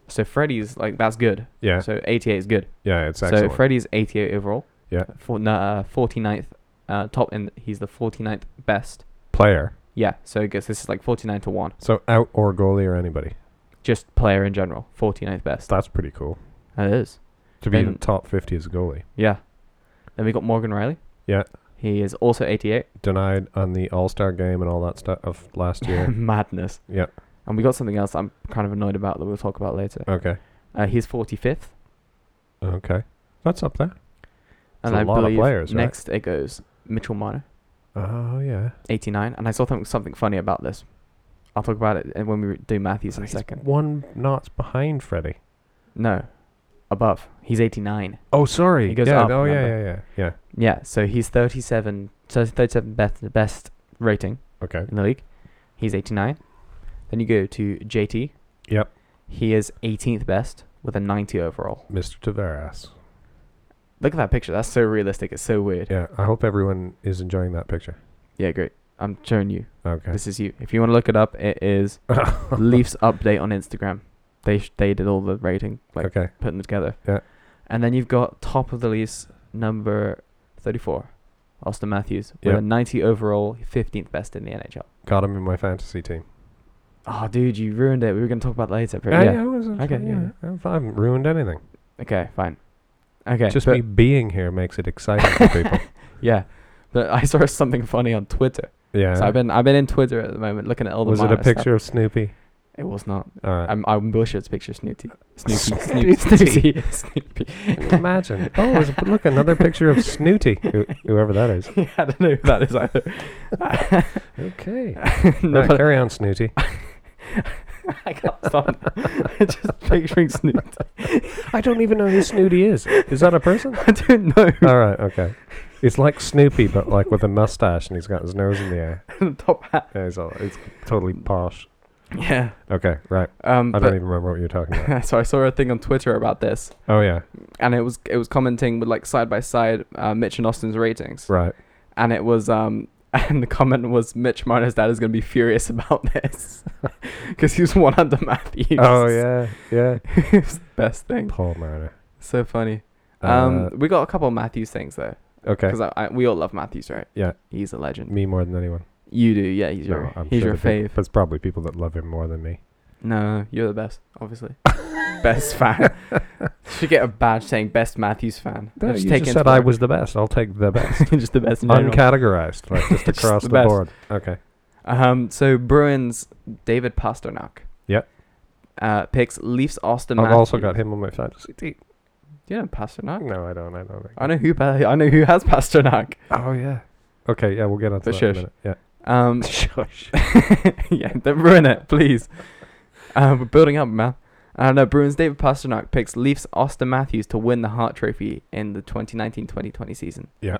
So Freddie's like that's good. yeah, So 88 is good. yeah, it's so excellent. Freddie's 88 overall. Yeah. For uh, 49th uh, top and he's the 49th best. Player. Yeah. So I guess this is like 49 to 1. So out or goalie or anybody. Just player in general, 49th best. That's pretty cool. That is. To be in Then- the top 50 as a goalie. Yeah. Then we got Morgan Rielly. Yeah. He is also 88. Denied on the All Star game and all that stuff of last year. Madness. yeah. And we got something else I'm kind of annoyed about that we'll talk about later. Okay. Uh, he's 45th. Okay. That's up there. And a I lot of believe players, right? next it goes Mitchell Marner, Oh, yeah. 89. And I saw th- something funny about this. I'll talk about it uh, when we do Matthews in a He's second. One notch behind Freddie. No, above. He's 89. Oh, sorry. He goes yeah, up, Oh, yeah, yeah, yeah. Yeah. Yeah, so he's 37. So 37 best best rating Okay. in the league. He's 89. Then you go to JT. Yep. He is 18th best with a 90 overall. Mr. Tavares. Look at that picture. That's so realistic. It's so weird. Yeah. I hope everyone is enjoying that picture. Yeah, great. I'm showing you. Okay. This is you. If you want to look it up, it is Leafs update on Instagram. They sh- they did all the rating, like okay. putting them together. Yeah. And then you've got top of the Leafs number 34, Auston Matthews with Yep. a 90 overall, 15th best in the NHL. Got him in my fantasy team. Oh, dude, you ruined it. We were gonna talk about that later. But Yeah, yeah. yeah, I wasn't- Okay, yeah, yeah. I haven't ruined anything. Okay, fine. Okay. Just but- me being here makes it exciting for people. Yeah. But I saw something funny on Twitter. Yeah. So I've been I've been in Twitter at the moment looking at all the was it a minor stuff. picture of Snoopy? It was not. All right. I'm I'm sure it's a picture of Snooty. Snoopy. Snooty. Snoopy. Snoopy. Imagine. Oh, there's a- look, another picture of Snooty, who, whoever that is. yeah, I don't know who that is either. Okay. no, right, carry on, Snooty. I can't stop. Just picturing Snoot. I don't even know who Snooty is. Is that a person? I don't know. All right, okay. It's like Snoopy, but like with a mustache, and he's got his nose in the air. the top hat. Yeah, he's, all, he's totally posh. Yeah. Okay, right. Um, I but- don't even remember what you're talking about. so I saw a thing on Twitter about this, oh yeah, and it was it was commenting with like side by side uh, Mitch and Austin's ratings, right. and it was um and the comment was Mitch Marner's dad is gonna be furious about this because he was one under Matthews. Oh yeah, yeah. it's the best thing. Paul Marner. So funny. Uh, Um, we got a couple of Matthews things though, okay. because I, I, we all love Matthews, right? Yeah. He's a legend. Me more than anyone. You do, yeah. He's No, your I'm he's sure your people- fave. There's probably people that love him more than me. No, you're the best, obviously. best fan. Should get a badge saying best Matthews fan. No, Just you just said I was the best. I'll take the best. just the best. Uncategorized, like just Just across the the, board. Okay. Um, so Bruins David Pastrnak. Yep. Uh, picks Leafs Auston. I've also got him on my fantasy team. Do you know Pastrnak? No, I don't. I don't. I know who. I know who has Pastrnak. Oh yeah. Okay, yeah, we'll get on to But that in a minute. Yeah. Um, Shush. yeah, don't ruin it, please. Uh, we're building up, man. I don't know. Bruins David Pastrnak picks Leafs Auston Matthews to win the Hart Trophy in the 2019-2020 season. Yeah.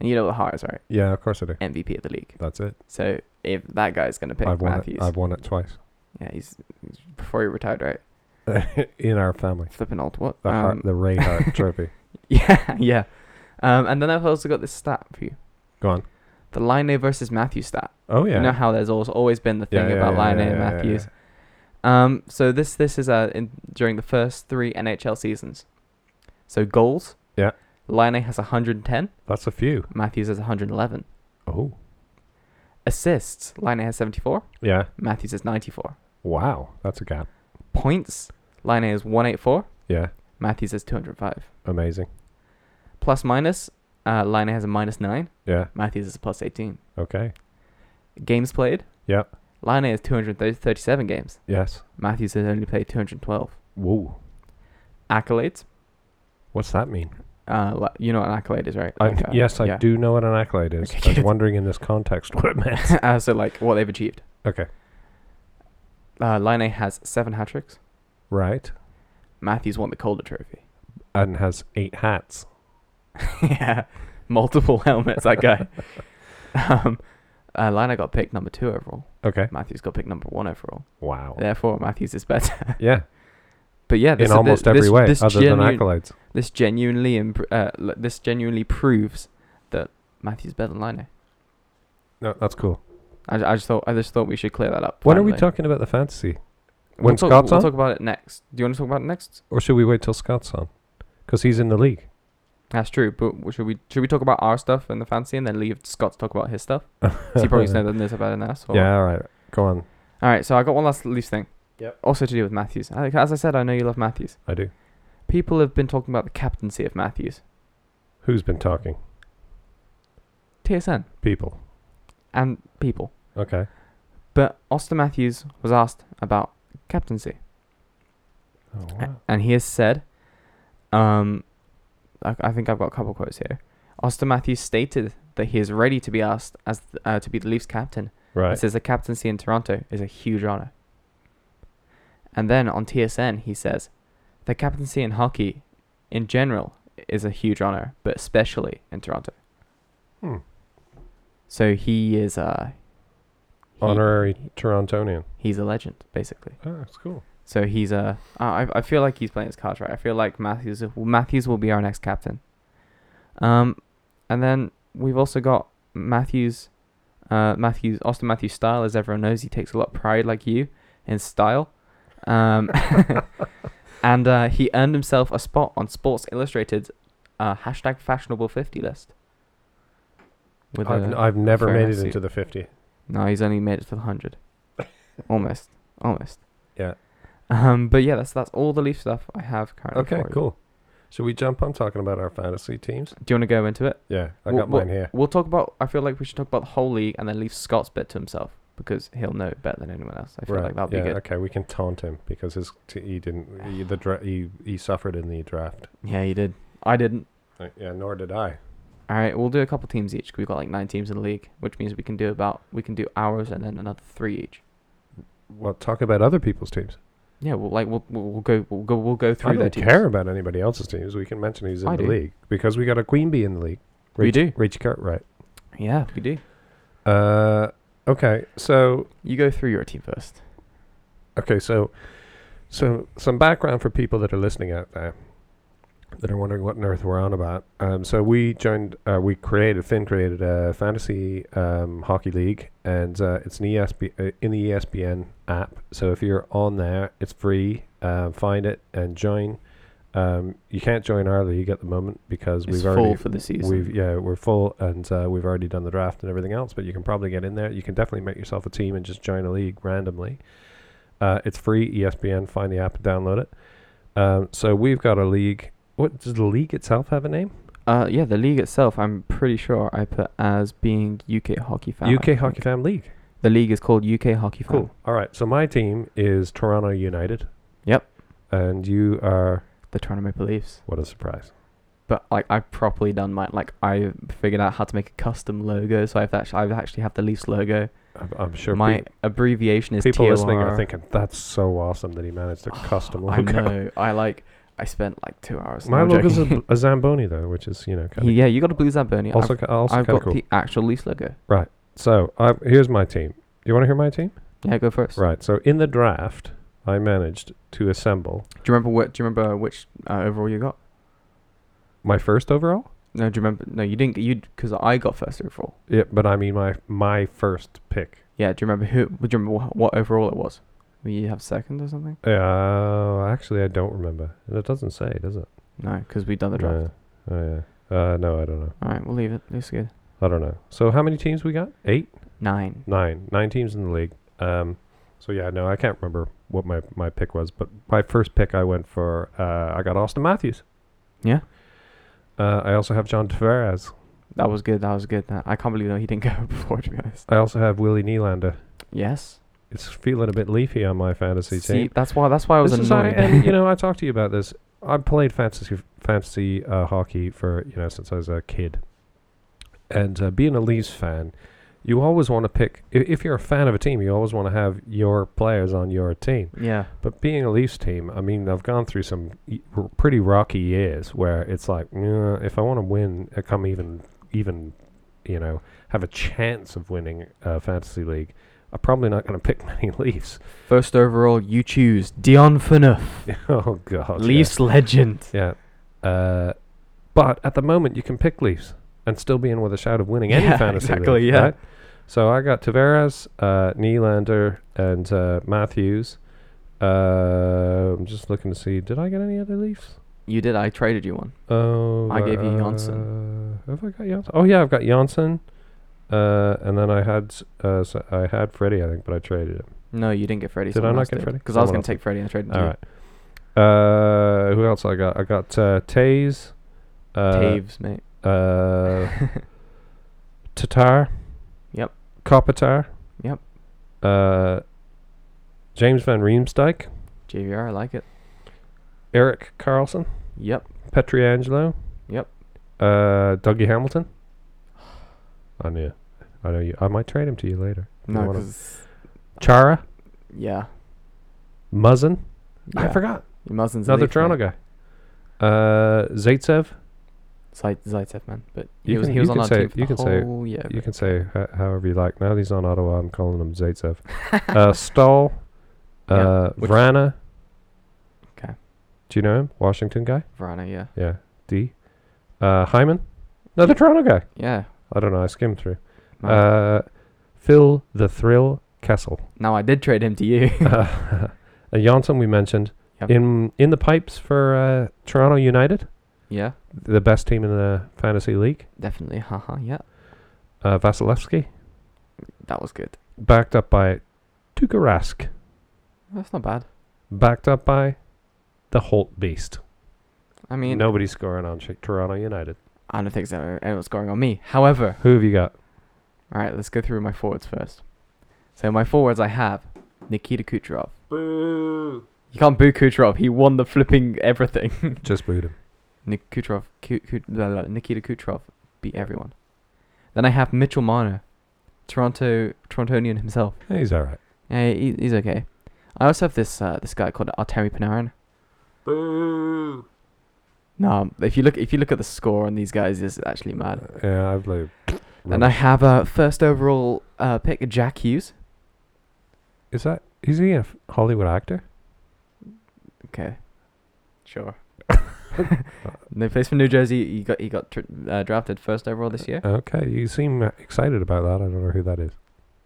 And you know what the Hart is, right? Yeah, of course I do. MVP of the league. That's it. So if that guy's gonna pick I've won Matthews, it. I've won it twice yeah, he's, he's before he retired, right? in our family. Flipping old what? The Um, Hart, the Ray Hart Trophy. yeah, yeah. Um, and then I've also got this stat for you: Go on. The Laine versus Matthews stat. Oh yeah. You know how there's always, always been the thing yeah, about yeah, Laine yeah, and Matthews. Um, so this this is uh in during the first three NHL seasons. So goals. Yeah. Laine has 110. That's a few. Matthews has 111. Oh. Assists. Laine has 74. Yeah. Matthews has 94. Wow. That's a gap. Points. Laine is 184. Yeah. Matthews is 205. Amazing. Plus minus. Uh, Laine has a minus nine. Yeah. Matthews is a plus 18. Okay. Games played. Yeah. Laine has 237 games. Yes. Matthews has only played 212. Whoa. Accolades. What's that mean? Uh, you know what an accolade is, right? I, Like, uh, yes, I yeah. do know what an accolade is. Okay, I was wondering in this context what it meant. uh, so like what they've achieved. okay. Uh, Laine has seven hat tricks. Right. Matthews won the Calder Trophy. And has eight hats. yeah, multiple helmets. That guy. um, uh, Laine got picked number two overall. Okay. Matthews got picked number one overall. Wow. Therefore, Matthews is better. Yeah. but yeah, this in is- almost thi- every this, way, this other genu- than accolades. This genuinely, imp- uh, this genuinely proves that Matthews is better than Laine. No, that's cool. I, I just thought I just thought we should clear that up. When are we talking about the fantasy? We'll when talk, Scott's we'll on? talk about it next. Do you want to talk about it next? Or should we wait till Scott's on? Because he's in the league. That's true. But should we should we talk about our stuff and the fancy, and then leave Scott to talk about his stuff? 'Cause he probably knows knows about it than us. or- Yeah, all right. Go on. All right. So I got one last Leafs thing. Yep. Also to do with Matthews. I- As I said, I know you love Matthews. I do. People have been talking about the captaincy of Matthews. Who's been talking? TSN People. and people. Okay. But Auston Matthews was asked about captaincy, Oh, A- wow. and he has said, um, I, I think I've got a couple quotes here. Auston Matthews stated that he is ready to be asked as uh, to be the Leafs captain. Right. It says the captaincy in Toronto is a huge honor. And then on TSN, he says, the captaincy in hockey in general is a huge honor, but especially in Toronto. Hmm. So he is uh, he- Honorary Torontonian. He's a legend, basically. Oh, that's cool. So he's a. I I feel like he's playing his cards right. I feel like Matthews Matthews will be our next captain. Um, and then we've also got Matthews. Uh, Matthews Auston Matthews style, as everyone knows, he takes a lot of pride, like you, in style. Um, and uh, he earned himself a spot on Sports Illustrated uh, hashtag fashionable fifty list. With I've, n- I've never made it suit. into the 50. no, he's only made it to the hundred. almost, almost. Yeah. Um, but yeah, that's that's all the Leaf stuff I have currently. Okay, for you. cool. Should we jump on talking about our fantasy teams? Do you want to go into it? Yeah, I Well- got well- mine here. We'll talk about. I feel like we should talk about the whole league and then leave Scott's bit to himself because he'll know better than anyone else. I feel right. like that'll yeah, be good. okay, we can taunt him because his t- he didn't he, the dra- he he suffered in the draft. Yeah, he did. I didn't. Uh, yeah, nor did I. All right, we'll do a couple teams each. We've got like nine teams in the league, which means we can do about we can do ours and then another three each. Well, talk about other people's teams. Yeah, we'll like we'll we'll, go we'll go we'll go through I don't teams. care about anybody else's teams. We can mention who's in I the do. league because we got a queen bee in the league. We do. Rachel Cartwright. Yeah, we do. Uh, okay, so You go through your team first. Okay, so so some background for people that are listening out there that are wondering what on earth we're on about. Um, so we joined, uh, we created, Finn created a fantasy um, hockey league, and uh, it's an ESP uh, in the ESPN app. So if you're on there, it's free. Uh, find it and join. Um, you can't join our league at the moment because It's we've full already for the season. We've yeah, we're full, and uh, we've already done the draft and everything else. But you can probably get in there. You can definitely make yourself a team and just join a league randomly. Uh, it's free. ESPN. Find the app and download it. Um, so we've got a league. What does the league itself have a name? Uh, yeah, the league itself, I'm pretty sure I put as being UK Hockey Fam. UK. Hockey Fam League. The league is called UK Hockey Fam. Cool. All right. So my team is Toronto United. Yep. And you are. The Toronto Maple Leafs. What a surprise. But like I've properly done my like I figured out how to make a custom logo, so I've actually I've actually have the Leafs logo. I'm, I'm sure my abbreviation is people TOR. listening are thinking that's so awesome that he managed to custom I logo. know. I like. I spent like two hours. My no, logo's a, a Zamboni though, which is you know kind of yeah, you got a blue Zamboni. also I've, ki- also I've got cool. the actual Leafs logo. Right. So I, here's my team. Do You want to hear my team? Yeah, go first. Right. So in the draft, I managed to assemble Do you remember what? Do you remember which uh, overall you got? my first overall. No, do you remember? No, you didn't. You because I got first overall. Yeah, but I mean my my first pick. Yeah. Do you remember who? Do you remember wh- what overall it was? You have second or something? Uh, actually, I don't remember. It doesn't say, does it? No, because we done the draft. No. Oh yeah. Uh, no, I don't know. All right, we'll leave it. Looks good. I don't know. So how many teams we got? Eight, Nine. nine, nine teams in the league. Um, so yeah, no, I can't remember what my my pick was, but my first pick I went for. Uh, I got Auston Matthews. Yeah. Uh, I also have John Tavares. That was good. That was good. I can't believe that he didn't go before. To be honest. I also have Willie Nylander. Yes. It's feeling a bit leafy on my fantasy See, team. that's why. That's why I was This is I, annoyed. and you know, I talked to you about this. I played fantasy fantasy uh, hockey for you know since I was a kid, and uh, being a Leafs fan, you always want to pick. If, if you're a fan of a team, you always want to have your players on your team. yeah. But being a Leafs team, I mean, I've gone through some e- r- pretty rocky years where it's like, "Nah, if I want to win, uh, come even, even, you know, have a chance of winning a fantasy league, I'm probably not going to pick many Leafs. First overall, you choose Dion Phaneuf, oh God, yeah. Leafs legend. Yeah. Uh, but at the moment, you can pick Leafs and still be in with a shout of winning any Yeah, fantasy exactly, league, yeah. right? So I got Tavares, uh, Nylander, and uh, Matthews. Uh, I'm just looking to see. Did I get any other Leafs? You did. I traded you one. Oh, I gave you Janssen. uh, Have I got Janssen? Oh yeah, I've got Janssen. Uh, and then I had uh, so I had Freddie, I think, but I traded him. No, you didn't get Freddie. Did I not get. Freddie? Because I was going to take Freddie and I traded All you. right. Uh, who else I got? I got uh, Toews. Uh, Toews, mate. Uh, Tatar. Yep. Kopitar. Yep. Uh, James Van Riemsdyk. JVR, I like it. Erik Karlsson. Yep. Pietrangelo. Yep. Uh, Dougie Hamilton. I knew. I know you. I might trade him to you later. No, because Chara. yeah. Muzzin. I forgot. Muzzin's a Another Toronto mate. guy. Uh, Zaitsev. Zait- Zaitsev, man. But he You was can- he was on our say- team for you can say- year. You can say ho- however you like. Now he's on Ottawa, I'm calling him Zaitsev. uh, Staal. Yeah, Uh, Vrana. Okay. Do you know him? Washington guy. Vrana, yeah. Yeah. D. Uh, Hyman. Another Toronto guy. Yeah. I don't know. I skimmed through. Uh, Phil the Thrill Kessel. now I did trade him to you. uh, Janssen we mentioned Yep. in in the pipes for uh, Toronto United, yeah. the best team in the fantasy league. Definitely. Haha. Yeah. Uh, Vasilevskiy, That was good. backed up by Tuukka Rask, That's not bad. backed up by the Holt Beast. I mean, Nobody's scoring on Toronto United. I don't think so. Anyone's scoring on me. However, Who have you got? all right, let's go through my forwards first. So my forwards, I have Nikita Kucherov. Boo! You can't boo Kucherov. He won the flipping everything. Just booed him. Nik- Kucherov, Ku- Ku- blah, blah, Nikita Kucherov beat everyone. Then I have Mitchell Marner, Toronto Torontonian himself. He's all right. Yeah, he, he's okay. I also have this uh, this guy called Artemi Panarin. Boo! No, if you look if you look at the score on these guys, it's actually mad. Yeah, I've like. And I have a uh, first overall uh, pick, Jack Hughes. Is that Is he a f- Hollywood actor? Okay. Sure. no, plays for New Jersey. He got he got tr- uh, drafted first overall this year. Okay, you seem uh, excited about that. I don't know who that is.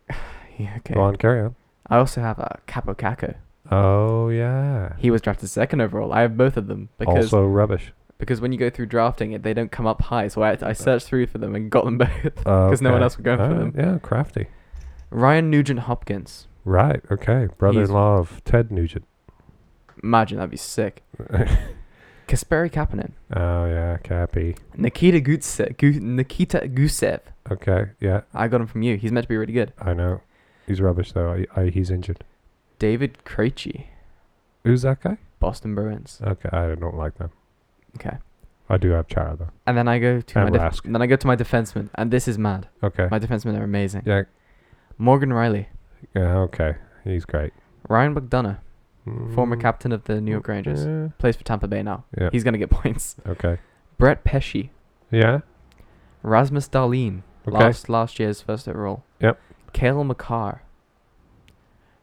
Yeah, okay. Go on, carry on. I also have a Kaapo Kakko. Oh yeah. He was drafted second overall. I have both of them because also rubbish. Because when you go through drafting it, they don't come up high. So I I searched through for them and got them both oh, because no one Okay. else would go for oh, them. Yeah, crafty. Ryan Nugent Hopkins. Right. Okay. Brother-in-law of Ted Nugent. Imagine that'd be sick. Kasperi Kapanen. oh yeah, Cappy. Nikita Gusev. Gu- Nikita Gusev. Okay. Yeah, I got him from you. He's meant to be really good. I know. He's rubbish though. I, I, he's injured. David Krejci. Who's that guy? Boston Bruins. Okay, I don't like them. Okay. I do have Chara though. And then I go to And my def- Rask. then I go to my defenseman, and this is mad. Okay. My defensemen are amazing. Yeah. Morgan Rielly, Yeah. Okay. He's great. Ryan McDonagh, former Mm, captain of the New York Rangers, Yeah. plays for Tampa Bay now. Yeah. He's gonna get points. Okay. Brett Pesce, Yeah. Rasmus Dahlin, Okay. last last year's first overall. Yep. Cale Makar,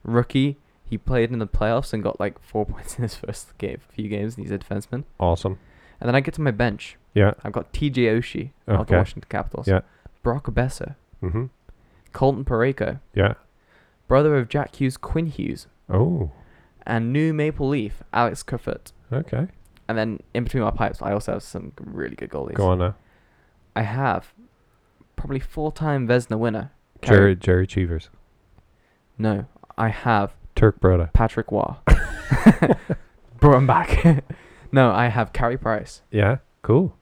rookie. He played in the playoffs and got like four points in his first game, few games, and he's a defenseman. Awesome. And then I get to my bench. Yeah. I've got T.J. Oshie of Okay. the Washington Capitals. Yeah. Brock Boeser, Mm-hmm. Colton Parayko, Yeah. brother of Jack Hughes, Quinn Hughes, Oh. and new Maple Leaf, Alex Kerfoot. Okay. And then in between my pipes, I also have some really good goalies. Go on now. I have probably four-time Vezina winner. Jerry Jerry Cheevers. No, I have Turk Broda. Patrick Roy. Brought him back. no, I have Carey Price. Yeah. Cool.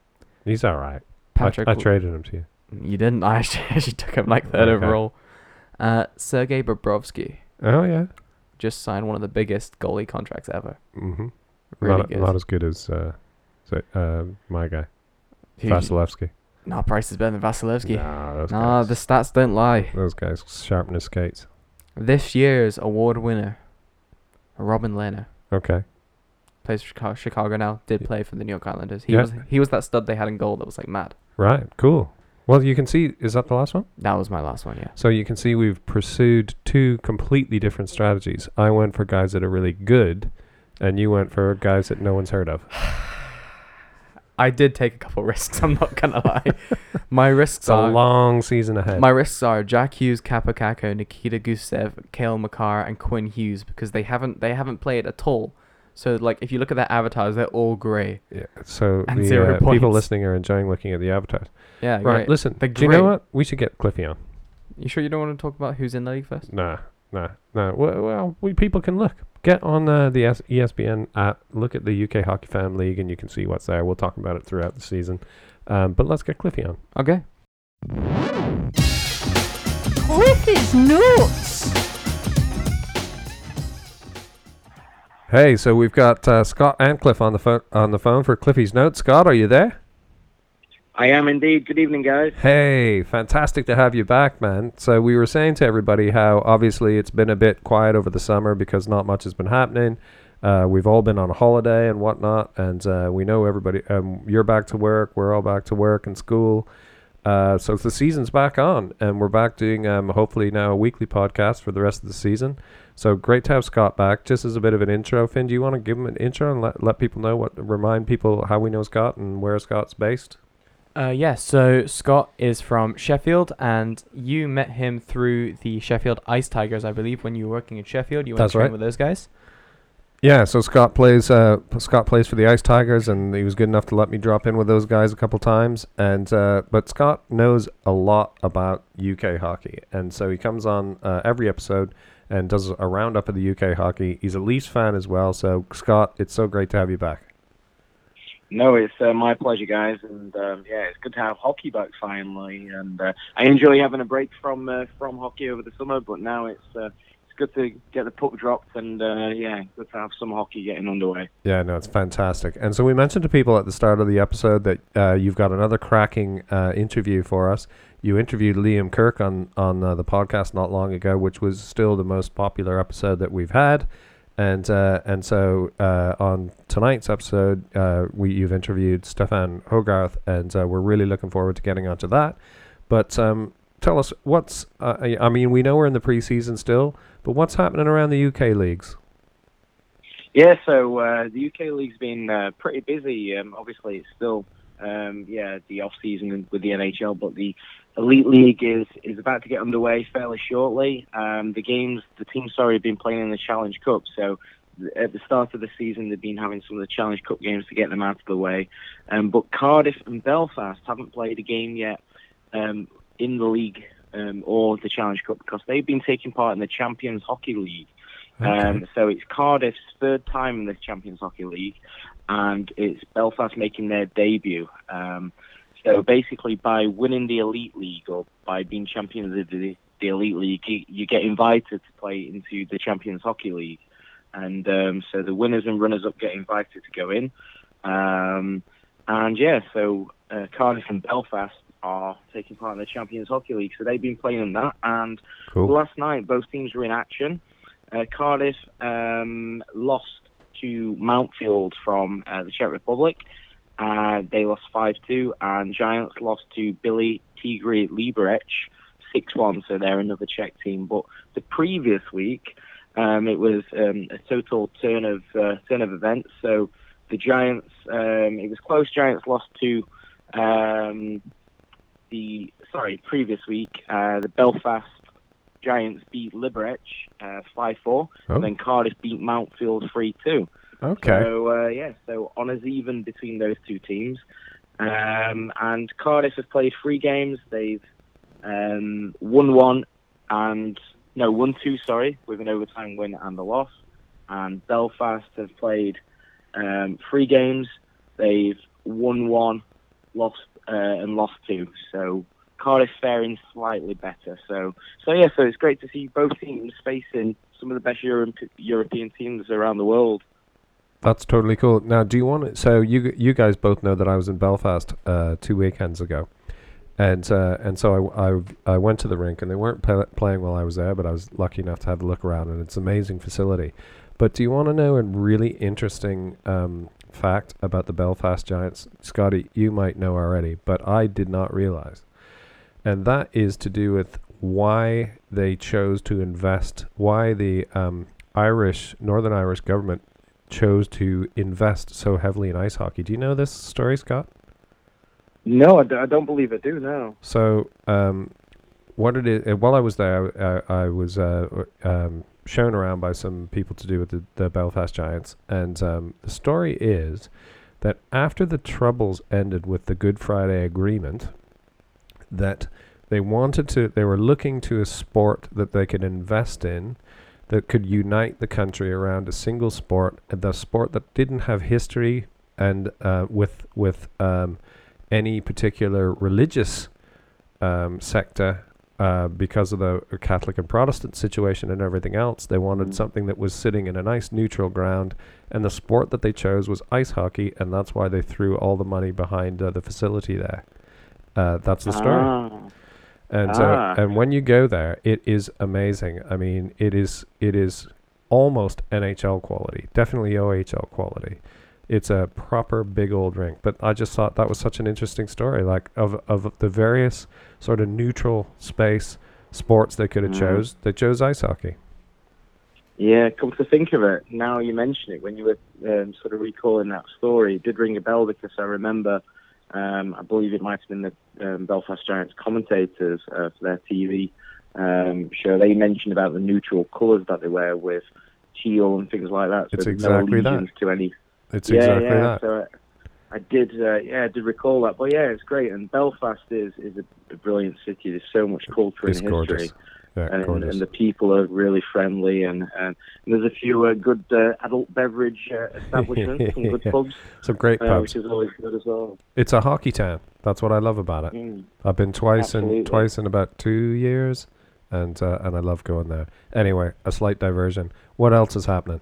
He's all right. Patrick. I, I traded him to you. You didn't. I actually, actually took him like third Okay. overall. Uh, Sergei Bobrovsky Oh yeah. just signed one of the biggest goalie contracts ever. Mm-hmm. Really not, good. not as good as uh, say, uh, my guy Who- Vasilevskiy. No, Price is better than Vasilevskiy. Nah, those Nah, guys. the stats don't lie. those guys sharpen his skates. This year's award winner, Robin Lehner, Okay. Plays for Chicago, now. Did play for the New York Islanders. He Yeah. was he was that stud they had in goal that was like mad. Right. Cool. Well, you can see. Is that the last one? That was my last one. Yeah. So you can see we've pursued two completely different strategies. I went for guys that are really good, and you went for guys that no one's heard of. I did take a couple risks. I'm not gonna lie. my risks It's a are long season ahead. my risks are Jack Hughes, Kaapo Kakko, Nikita Gusev, Cale Makar, and Quinn Hughes because they haven't they haven't played at all. So like if you look at their avatars, they're all grey. yeah. So And the zero uh, people listening are enjoying looking at the avatars. Yeah. Right. great. Listen. They're do you know what? We should get Cliffy on. You sure you don't want to talk about who's in the league first? Nah. Nah. Nah. Well, well we people can look. Get on uh, the S- ESPN app. Look at the UK Hockey Fam League, and you can see what's there. We'll talk about it throughout the season. Um, but let's get Cliffy on. Okay. Cliffy's notes. Hey, so we've got uh, Scott and Cliff on the phone on the phone for Cliffy's notes. Scott, are you there? I am indeed. Good evening, guys. Hey, fantastic to have you back, man. So we were saying to everybody how obviously it's been a bit quiet over the summer because not much has been happening. Uh, we've all been on a holiday and whatnot, and uh, we know everybody. Um, you're back to work. We're all back to work and school. Uh, so the season's back on, and we're back doing um, hopefully now a weekly podcast for the rest of the season. So great to have Scott back. Just as a bit of an intro, Finn, do you want to give him an intro and let, let people know what remind people how we know Scott and where Scott's based? Uh, yeah, so Scott is from Sheffield, and you met him through the Sheffield Ice Tigers, I believe, when you were working in Sheffield. You went That's to train right. with those guys. Yeah, so Scott plays. Uh, Scott plays for the Ice Tigers, and he was good enough to let me drop in with those guys a couple times. And uh, but Scott knows a lot about UK hockey, and so he comes on uh, every episode and does a roundup of the UK hockey. He's a Leafs fan as well. So Scott, it's so great to have you back. No, it's uh, my pleasure, guys, and um, yeah, it's good to have hockey back finally. And uh, I enjoy having a break from uh, from hockey over the summer, but now it's uh, good to get the puck dropped, and uh, yeah, good to have some hockey getting underway. Yeah, no, it's fantastic. And so we mentioned to people at the start of the episode that uh, you've got another cracking uh, interview for us. You interviewed Liam Kirk on on uh, the podcast not long ago, which was still the most popular episode that we've had. And uh, and so uh, on tonight's episode, we you've interviewed Stefan Hogarth, and we're really looking forward to getting onto that. But um, tell us what's. Uh, I mean, we know we're in the preseason still, but what's happening around the UK leagues? Yeah, so uh, the UK league's been uh, pretty busy. Um, obviously, it's still um, yeah the off season with the NHL, but the Elite League is is about to get underway fairly shortly. Um, the games, the teams, sorry, have been playing in the Challenge Cup, so at the start of the season, they've been having some of the Challenge Cup games to get them out of the way. Um, but Cardiff and Belfast haven't played a game yet um, in the league um, or the Challenge Cup because they've been taking part in the Champions Hockey League. Um, so it's Cardiff's third time in the Champions Hockey League, and it's Belfast making their debut. Um, so basically, by winning the Elite League or by being champion of the, the, Elite League, you, you get invited to play into the Champions Hockey League, and um, so the winners and runners-up get invited to go in. Um, and yeah, so uh, Cardiff and Belfast are taking part in the Champions Hockey League, so they've been playing in that. And Cool. last night, both teams were in action. Uh, Cardiff um, lost to Mountfield from uh, the Czech Republic. Uh, they lost 5 2, and Giants lost to Bílí Tygři Liberec 6 1, so they're another Czech team. But the previous week, um, it was um, a total turn of uh, turn of events. So the Giants, um, it was close. Giants lost to um, the sorry previous week. Uh, the Belfast Giants beat Liberec uh, five four, Oh. and then Cardiff beat Mountfield three two. Okay. So uh, yeah, so honours even between those two teams. Um, and Cardiff have played three games. They've um, won one and no one two, sorry, with an overtime win and a loss. And Belfast have played um, three games. They've won one, lost uh, and lost two. So Cardiff faring slightly better. So so yeah, so it's great to see both teams facing some of the best Europe, European teams around the world. That's totally cool. Now, do you want to? So you you guys both know that I was in Belfast uh, two weekends ago, and uh, and so I, I I went to the rink and they weren't pla playing while I was there, but I was lucky enough to have a look around and it's an amazing facility. But do you want to know a really interesting um, fact about the Belfast Giants, Scotty? You might know already, but I did not realize, and that is to do with why they chose to invest, why the um, Irish Northern Irish government chose to invest so heavily in ice hockey. Do you know this story, Scott? No, I, d- I don't believe I do. No. So, um, what it is, while I was there, I, I was uh, um, shown around by some people to do with the, the Belfast Giants, and um, the story is that after the troubles ended with the Good Friday Agreement, that they wanted to, they were looking to a sport that they could invest in that could unite the country around a single sport, the sport that didn't have history and uh, with with um, any particular religious um, sector uh, because of the Catholic and Protestant situation and everything else. They wanted Mm. something that was sitting in a nice neutral ground, and the sport that they chose was ice hockey, and that's why they threw all the money behind uh, the facility there. Uh, that's the story. Ah. And Ah. uh, and when you go there, it is amazing. I mean, it is it is almost NHL quality, definitely OHL quality. It's a proper big old rink. But I just thought that was such an interesting story, like of of the various sort of neutral space sports they could have Mhm. chose. They chose ice hockey. Yeah, come to think of it, now you mention it, when you were um, sort of recalling that story, it did ring a bell because I remember, um, I believe it might have been the um, Belfast Giants commentators uh, for their TV um, show. They mentioned about the neutral colours that they wear with teal and things like that. So It's exactly no that. to any It's yeah, exactly yeah. that. So I, I did, uh, yeah, I did recall that. But yeah, it's great. And Belfast is is a, brilliant city. There's so much culture It's and history. Yeah, and, and the people are really friendly. And, and there's a few uh, good uh, adult beverage uh, establishments, some good Yeah. pubs, Some great uh, pubs. which is always good as well. It's a hockey town. That's what I love about it. Mm. I've been twice in twice in about two years, and uh, and I love going there. Anyway, a slight diversion. What else is happening?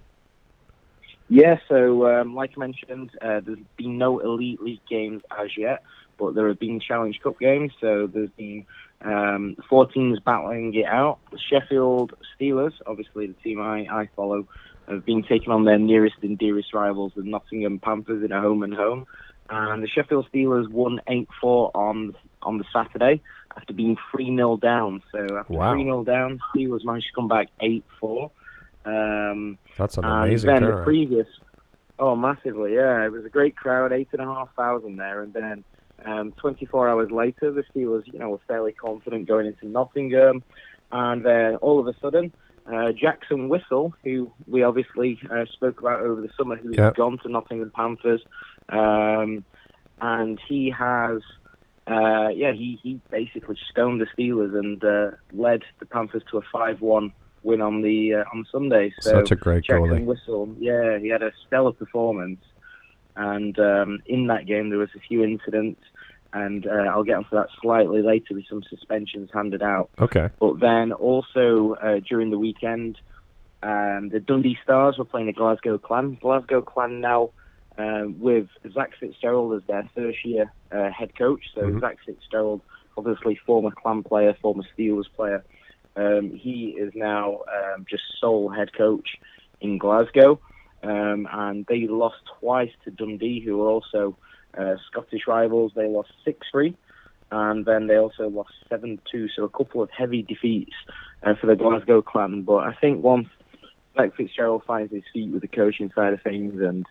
Yeah, so um, like I mentioned, uh, there's been no Elite League games as yet, but there have been Challenge Cup games. So there's been um, four teams battling it out. The Sheffield Steelers, obviously the team I, I follow, have been taking on their nearest and dearest rivals, the Nottingham Panthers, in a home and home. and the Sheffield Steelers won 8-4 on on the Saturday after being 3-0 down. So after Wow. 3-0 down, Steelers managed to come back 8-4. Um, That's an and amazing then the previous, oh, massively, yeah. It was a great crowd, eight and a half thousand there, and then um, 24 hours later, the Steelers, you know, were fairly confident going into Nottingham, and then all of a sudden, uh, Jackson Whistle, who we obviously uh, spoke about over the summer, who's Yep. gone to Nottingham Panthers, um, and he has. Uh, yeah, he, he basically stoned the Steelers and uh, led the Panthers to a 5-1 win on the uh, on Sunday. So Such a great Jackson goalie. Whistle, yeah, he had a stellar performance, and um, in that game there was a few incidents, and uh, I'll get onto that slightly later with some suspensions handed out. Okay. But then also uh, during the weekend, um, the Dundee Stars were playing the Glasgow Clan. Glasgow Clan now um, with Zach Fitzgerald as their first year uh, head coach. So Mhm. Zach Fitzgerald, obviously former Clan player, former Steelers player. Um, he is now um, just sole head coach in Glasgow, um, and they lost twice to Dundee, who are also uh, Scottish rivals. They lost six three, and then they also lost seven two. So a couple of heavy defeats uh, for the Glasgow Clan. But I think once Zach Fitzgerald finds his feet with the coaching side of things, and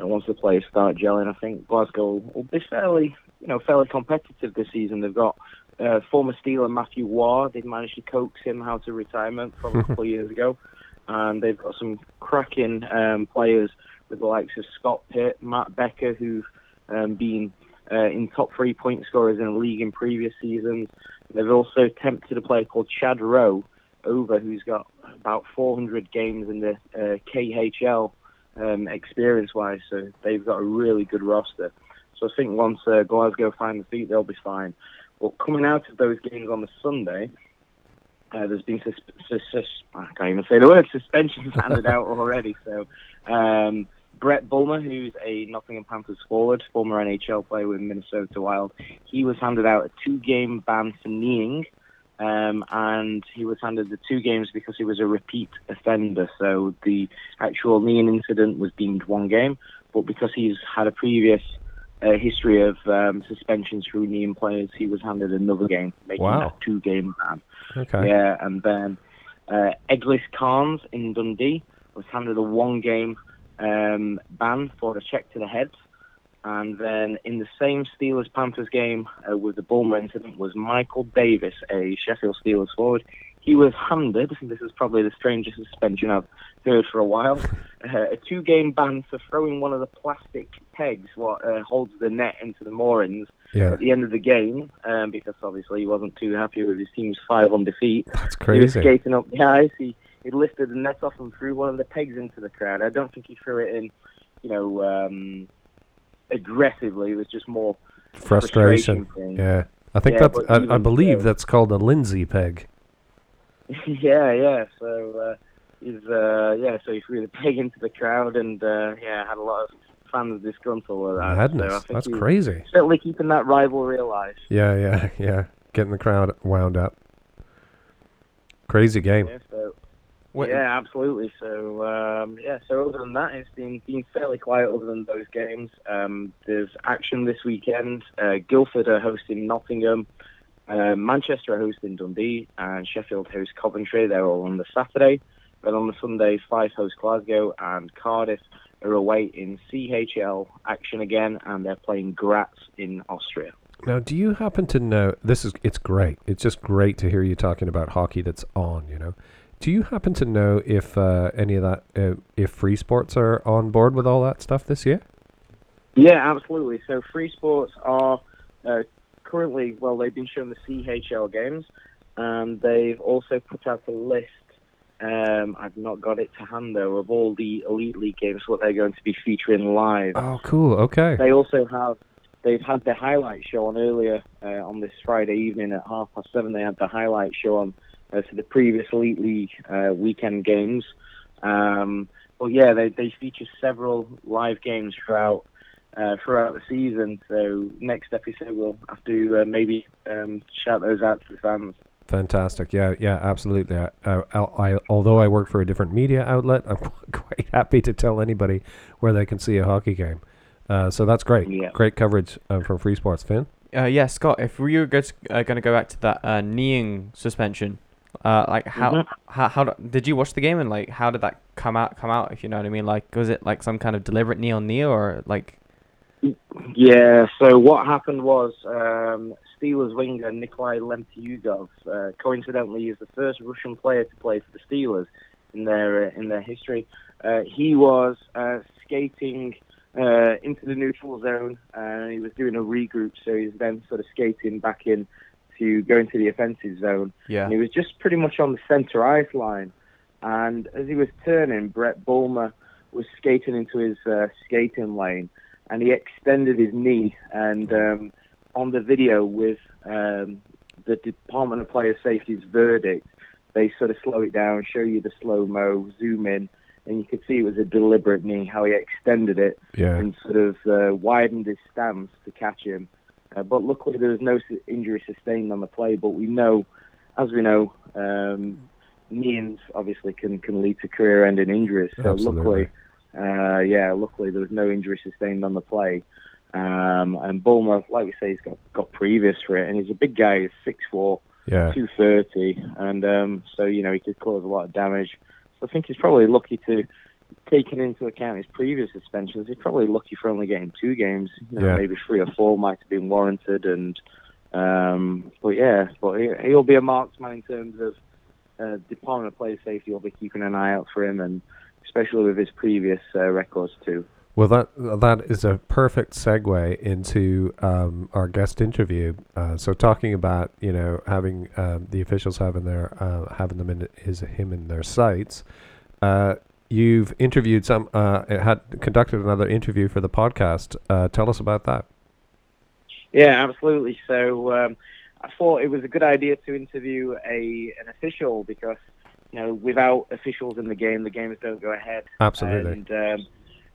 uh, once the players start gelling, I think Glasgow will be fairly, you know, fairly competitive this season. They've got uh, former Steeler Mathieu Roy. They've managed to coax him out of retirement from a couple of years ago, and they've got some cracking um, players with the likes of Scott Pitt, Matt Becker, who've um, been uh, in top three point scorers in the league in previous seasons. They've also tempted a player called Chad Rowe over, who's got about 400 games in the uh, KHL um, experience-wise. So they've got a really good roster. So I think once uh, Glasgow find the feet, they'll be fine. But coming out of those games on the Sunday, uh, there's been sus- sus- sus- I can't even say the word suspensions handed out already. So um, Brett Bulmer, who's a Nottingham Panthers forward, former NHL player with Minnesota Wild, he was handed out a two-game ban for kneeing, um, and he was handed the two games because he was a repeat offender. So the actual kneeing incident was deemed one game, but because he's had a previous uh, history of um, suspensions through kneeing players, he was handed another game, making Wow. that two-game ban. Okay. Yeah, and then uh, Egils Kalns in Dundee was handed a one-game um, ban for a check to the head. And then in the same Steelers Panthers game uh, with the Bulmer incident was Michael Davis, a Sheffield Steelers forward. He was handed, this is probably the strangest suspension I've heard for a while, uh, a two game ban for throwing one of the plastic pegs what uh, holds the net into the moorings Yeah. at the end of the game um, because obviously he wasn't too happy with his team's 5 on defeat. That's crazy. He was skating up the ice. He, he lifted the net off and threw one of the pegs into the crowd. I don't think he threw it in, you know, um, aggressively. It was just more Frustration. thing. Yeah. I think Yeah, that's. I, I believe that's called a Lindsay peg. yeah, yeah. So uh, he's uh, yeah. So he threw the peg into the crowd, and uh, yeah, had a lot of fans disgruntled with that. So I Madness. think That's crazy. Certainly keeping that rivalry alive. Yeah, yeah, yeah. Getting the crowd wound up. Crazy game. Yeah, so Yeah, absolutely. So um, yeah, so other than that, it's been been fairly quiet. Other than those games, um, there's action this weekend. Uh, Guildford are hosting Nottingham, uh, Manchester are hosting Dundee, and Sheffield host Coventry. They're all on the Saturday. Then on the Sunday, Fife host Glasgow, and Cardiff are away in CHL action again, and they're playing Graz in Austria. Now, do you happen to know? This is. It's great. It's just great to hear you talking about hockey that's on. You know. Do you happen to know if uh, any of that, uh, if free sports are on board with all that stuff this year? Yeah, absolutely. So free sports are uh, currently, well, they've been showing the CHL games, and they've also put out a list. Um, I've not got it to hand though of all the elite league games what they're going to be featuring live. Oh, cool. Okay. They also have they've had the highlight show on earlier uh, on this Friday evening at half past seven. They had the highlight show on uh, to the previous elite league uh, weekend games. Um, but yeah, they they feature several live games throughout uh, throughout the season. So next episode we'll have to uh, maybe um, shout those out to the fans. Fantastic. Yeah, yeah, absolutely. I, I, I, although I work for a different media outlet, I'm quite happy to tell anybody where they can see a hockey game. Uh, so that's great. Yeah. Great coverage uh, from Free Sports. Finn? Uh, yeah, Scott. If we were going uh, to go back to that uh, kneeing suspension, uh, like how, Mhm. how how did you watch the game and like how did that come out? Come out, if you know what I mean. Like, was it like some kind of deliberate knee on knee or like? Yeah, so what happened was um, Steelers winger Nikolai Lemtyugov uh, coincidentally is the first Russian player to play for the Steelers in their uh, in their history. Uh, he was uh, skating uh, into the neutral zone and he was doing a regroup, so he was then sort of skating back in to go into the offensive zone. Yeah. And he was just pretty much on the centre ice line. And as he was turning, Brett Bulmer was skating into his uh, skating lane, and he extended his knee. And um, on the video with um, the Department of Player Safety's verdict, they sort of slow it down, show you the slow mo, zoom in, and you could see it was a deliberate knee. How he extended it Yeah. and sort of uh, widened his stance to catch him. Uh, but luckily, there was no injury sustained on the play. But we know, as we know, um, kneeings obviously can, can lead to career-ending injuries. So Absolutely. luckily, uh, yeah, luckily there was no injury sustained on the play. Um, and Bulmer, like we say, he's got, got previous for it, and he's a big guy. He's six four, Yeah. two thirty, and um, so you know he could cause a lot of damage. So I think he's probably lucky to, taking into account his previous suspensions, he's probably lucky for only getting two games. You know, Yeah. Maybe three or four might have been warranted, and um, but yeah, but he, he'll be a marksman in terms of uh, Department of Player Safety. will be keeping an eye out for him, and especially with his previous uh, records too. Well, that that is a perfect segue into um, our guest interview. Uh, so, talking about you know having um, the officials having their uh, having them in his him in their sights. Uh, you've interviewed some uh, had conducted another interview for the podcast. Uh, tell us about that. Yeah, absolutely. So um, I thought it was a good idea to interview a an official because you know without officials in the game, the games don't go ahead. Absolutely. And um,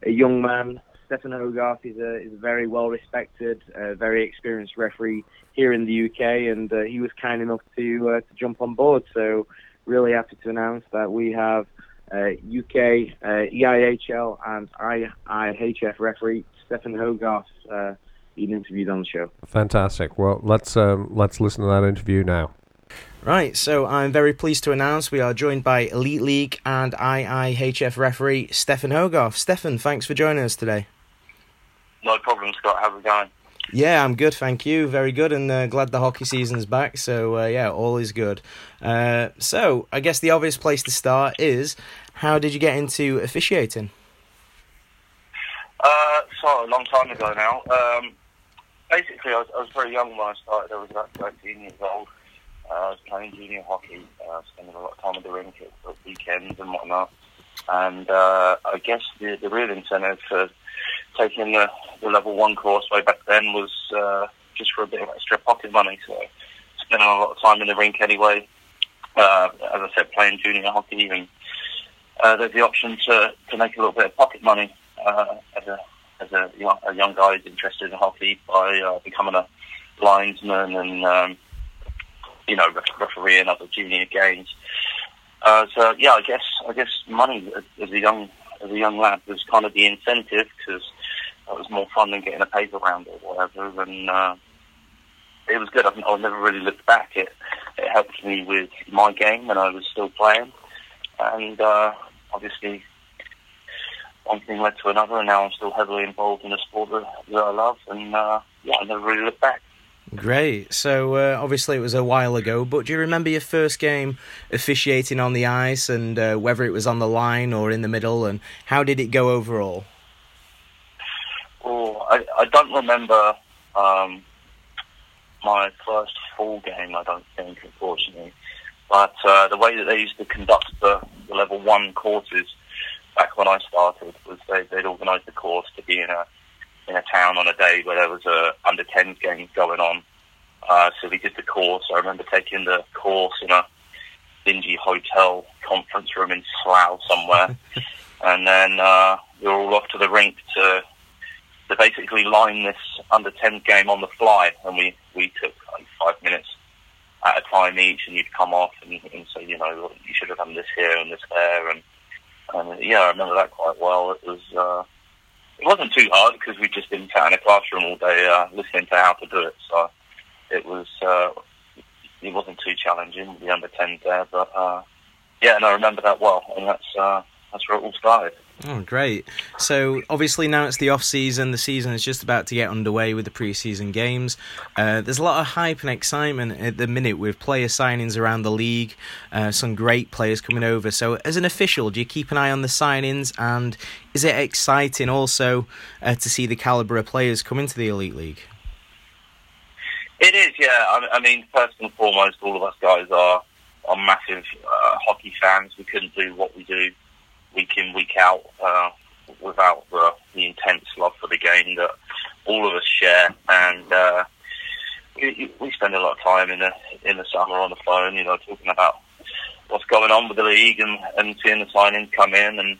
a young man, Stefan Hogarth, is a is a very well respected, uh, very experienced referee here in the UK, and uh, he was kind enough to uh, to jump on board. So really happy to announce that we have. Uh, UK, uh, EIHL, and IIHF referee Stefan Hogarth uh, being interviewed on the show. Fantastic. Well, let's um, let's listen to that interview now. Right, so I'm very pleased to announce we are joined by Elite League and IIHF referee Stefan Hogarth. Stefan, thanks for joining us today. No problem, Scott. How's it going? Yeah, I'm good, thank you. Very good, and uh, glad the hockey season's back. So uh, yeah, all is good. Uh, so I guess the obvious place to start is how did you get into officiating? Uh, so a long time ago now. Um, basically, I was, I was very young when I started. I was about 13 years old. I was playing junior hockey, uh, spending a lot of time at the rink at, weekends and whatnot. And uh, I guess the, the real incentive for taking the, the level one course way back then was uh, just for a bit of extra pocket money. So spending a lot of time in the rink anyway. Uh, as I said, playing junior hockey and uh, there's the option to, to make a little bit of pocket money uh, as a as a young, a young guy who's interested in hockey by uh, becoming a linesman and um, you know ref- refereeing other junior games. Uh, so yeah, I guess I guess money as- a young as a young lad was kind of the incentive because it was more fun than getting a paper round or whatever, and uh, it was good. I've, I've never really looked back. It it helped me with my game when I was still playing, and uh, obviously one thing led to another, and now I'm still heavily involved in a sport that, that I love, and uh, yeah, I never really looked back. Great. So uh, obviously it was a while ago, but do you remember your first game officiating on the ice and uh, whether it was on the line or in the middle, and how did it go overall? Oh, I, I don't remember um, my first full game. I don't think, unfortunately. But uh, the way that they used to conduct the, the level one courses back when I started was they, they'd organise the course to be in a in a town on a day where there was a under 10s game going on. Uh, so we did the course. I remember taking the course in a dingy hotel conference room in Slough somewhere, and then uh, we were all off to the rink to to basically line this under 10s game on the fly, and we we took like five minutes at a time each, and you'd come off and, and say, you know, you should have done this here and this there, and and yeah, I remember that quite well. It was uh, it wasn't too hard because we'd just been sat in a classroom all day uh, listening to how to do it. So it was uh, it wasn't too challenging with the under 10s there. But uh, yeah, and I remember that well, and that's uh, that's where it all started. Oh, great. So, obviously, now it's the off season. The season is just about to get underway with the preseason games. Uh, there's a lot of hype and excitement at the minute with player signings around the league, uh, some great players coming over. So, as an official, do you keep an eye on the signings? And is it exciting also uh, to see the calibre of players come into the Elite League? It is, yeah. I, I mean, first and foremost, all of us guys are are massive uh, hockey fans. We couldn't do what we do week in, week out uh, without the, the intense love for the game that all of us share. And uh, we, we spend a lot of time in the in the summer on the phone, you know, talking about what's going on with the league and, and seeing the signings come in. And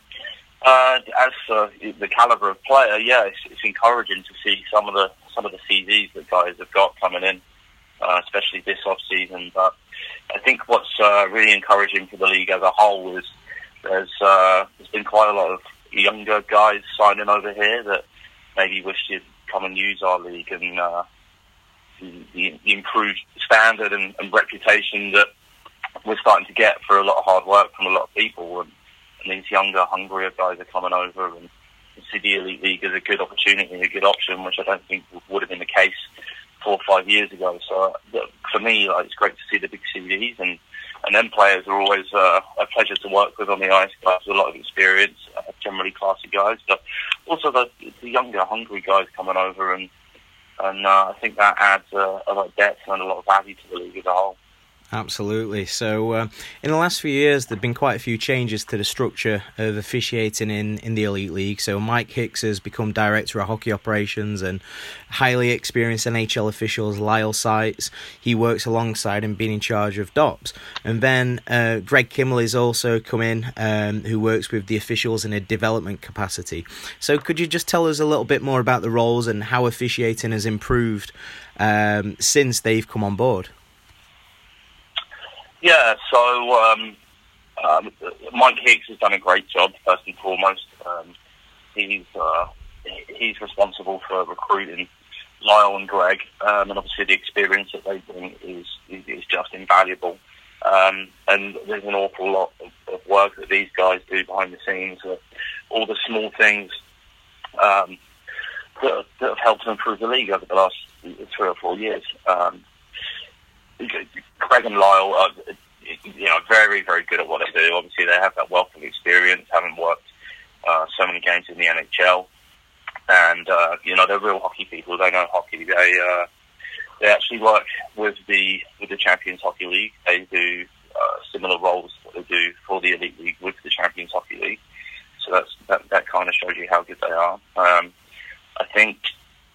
uh, as for the caliber of player, yeah, it's, it's encouraging to see some of the some of the CVs that guys have got coming in, uh, especially this off season. But I think what's uh, really encouraging for the league as a whole is there's uh, there's been quite a lot of younger guys signing over here that maybe wish to come and use our league and uh, the, the improved standard and, and reputation that we're starting to get for a lot of hard work from a lot of people and, and these younger, hungrier guys are coming over and see the Elite League as a good opportunity, a good option, which I don't think would have been the case four or five years ago. So uh, for me, like, it's great to see the big CVs and and then players are always uh, a pleasure to work with on the ice. Guys with a lot of experience, uh, generally classy guys, but also the, the younger, hungry guys coming over, and and uh, I think that adds a lot of depth and a lot of value to the league as a whole. Absolutely. So, uh, in the last few years, there've been quite a few changes to the structure of officiating in, in the Elite League. So, Mike Hicks has become director of hockey operations, and highly experienced NHL officials Lyle Seitz. He works alongside and being in charge of DOPS. And then uh, Greg Kimmel is also come in, um, who works with the officials in a development capacity. So, could you just tell us a little bit more about the roles and how officiating has improved um, since they've come on board? Yeah, so um, um, Mike Hicks has done a great job. First and foremost, um, he's uh, he's responsible for recruiting Lyle and Greg, um, and obviously the experience that they bring is is, just invaluable. Um, and there's an awful lot of, of, work that these guys do behind the scenes, uh, all the small things um, that, that, have helped them improve the league over the last three or four years. Um, Greg and Lyle are, you know, very, very good at what they do. Obviously, they have that wealth of experience, having worked uh, so many games in the NHL, and uh, you know, they're real hockey people. They know hockey. They uh, they actually work with the with the Champions Hockey League. They do uh, similar roles that they do for the Elite League with the Champions Hockey League. So that's that, that kind of shows you how good they are. Um, I think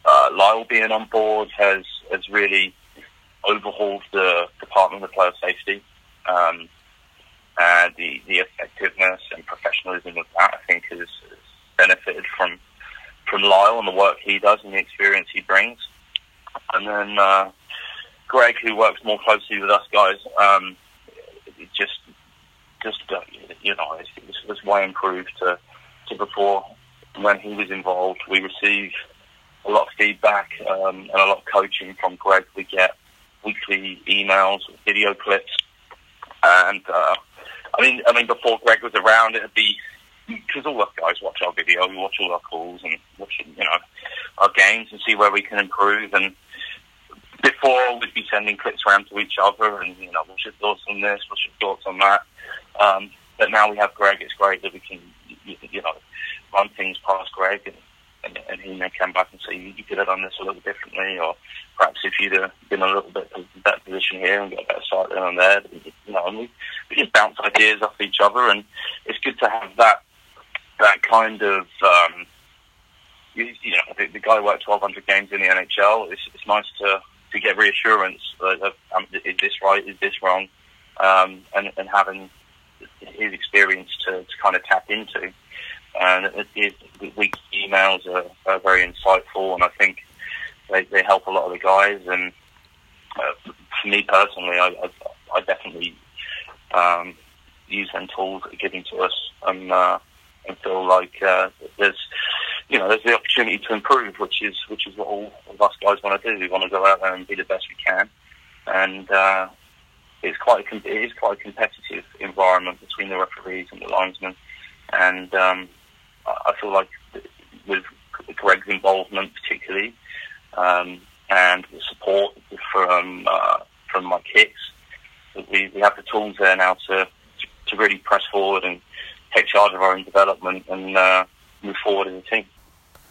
uh, Lyle being on board has has really overhauled the Department of Player Safety. Um, and the, the effectiveness and professionalism of that, I think, has, benefited from from Lyle and the work he does and the experience he brings. And then uh, Greg, who works more closely with us guys, um, just just uh, you know, it's, it's, it's way improved to to before when he was involved. We receive a lot of feedback um, and a lot of coaching from Greg. We get weekly emails, video clips, and uh, I mean, I mean, before Greg was around, it'd be because all us guys watch our video, we watch all our calls and watch, you know, our games and see where we can improve. And before, we'd be sending clips around to each other, and you know, what's your thoughts on this? What's your thoughts on that? Um, but now we have Greg. It's great that we can, you know, run things past Greg and and, and he may come back and say you could have done this a little differently, or perhaps if you'd have been a little bit better position here and got a better sight there and there, you know, and we, we just bounce ideas off each other, and it's good to have that that kind of. Um, you, you know, the, the guy worked 1,200 games in the NHL. It's, it's nice to to get reassurance that um, is this right, is this wrong, um, and, and having his experience to, to kind of tap into and it, it, the week's emails are, are, very insightful, and I think they, they help a lot of the guys. And uh, for me personally, I, I, I definitely um, use them tools that are given to us, and uh, and feel like uh, there's you know, there's the opportunity to improve, which is which is what all of us guys want to do. We want to go out there and be the best we can, and uh, it's quite a, it is quite a competitive environment between the referees and the linesmen, and um, I feel like with Greg's involvement particularly, um, and the support from uh, from Mike Hicks, we, we have the tools there now to to really press forward and take charge of our own development and uh, move forward as a team.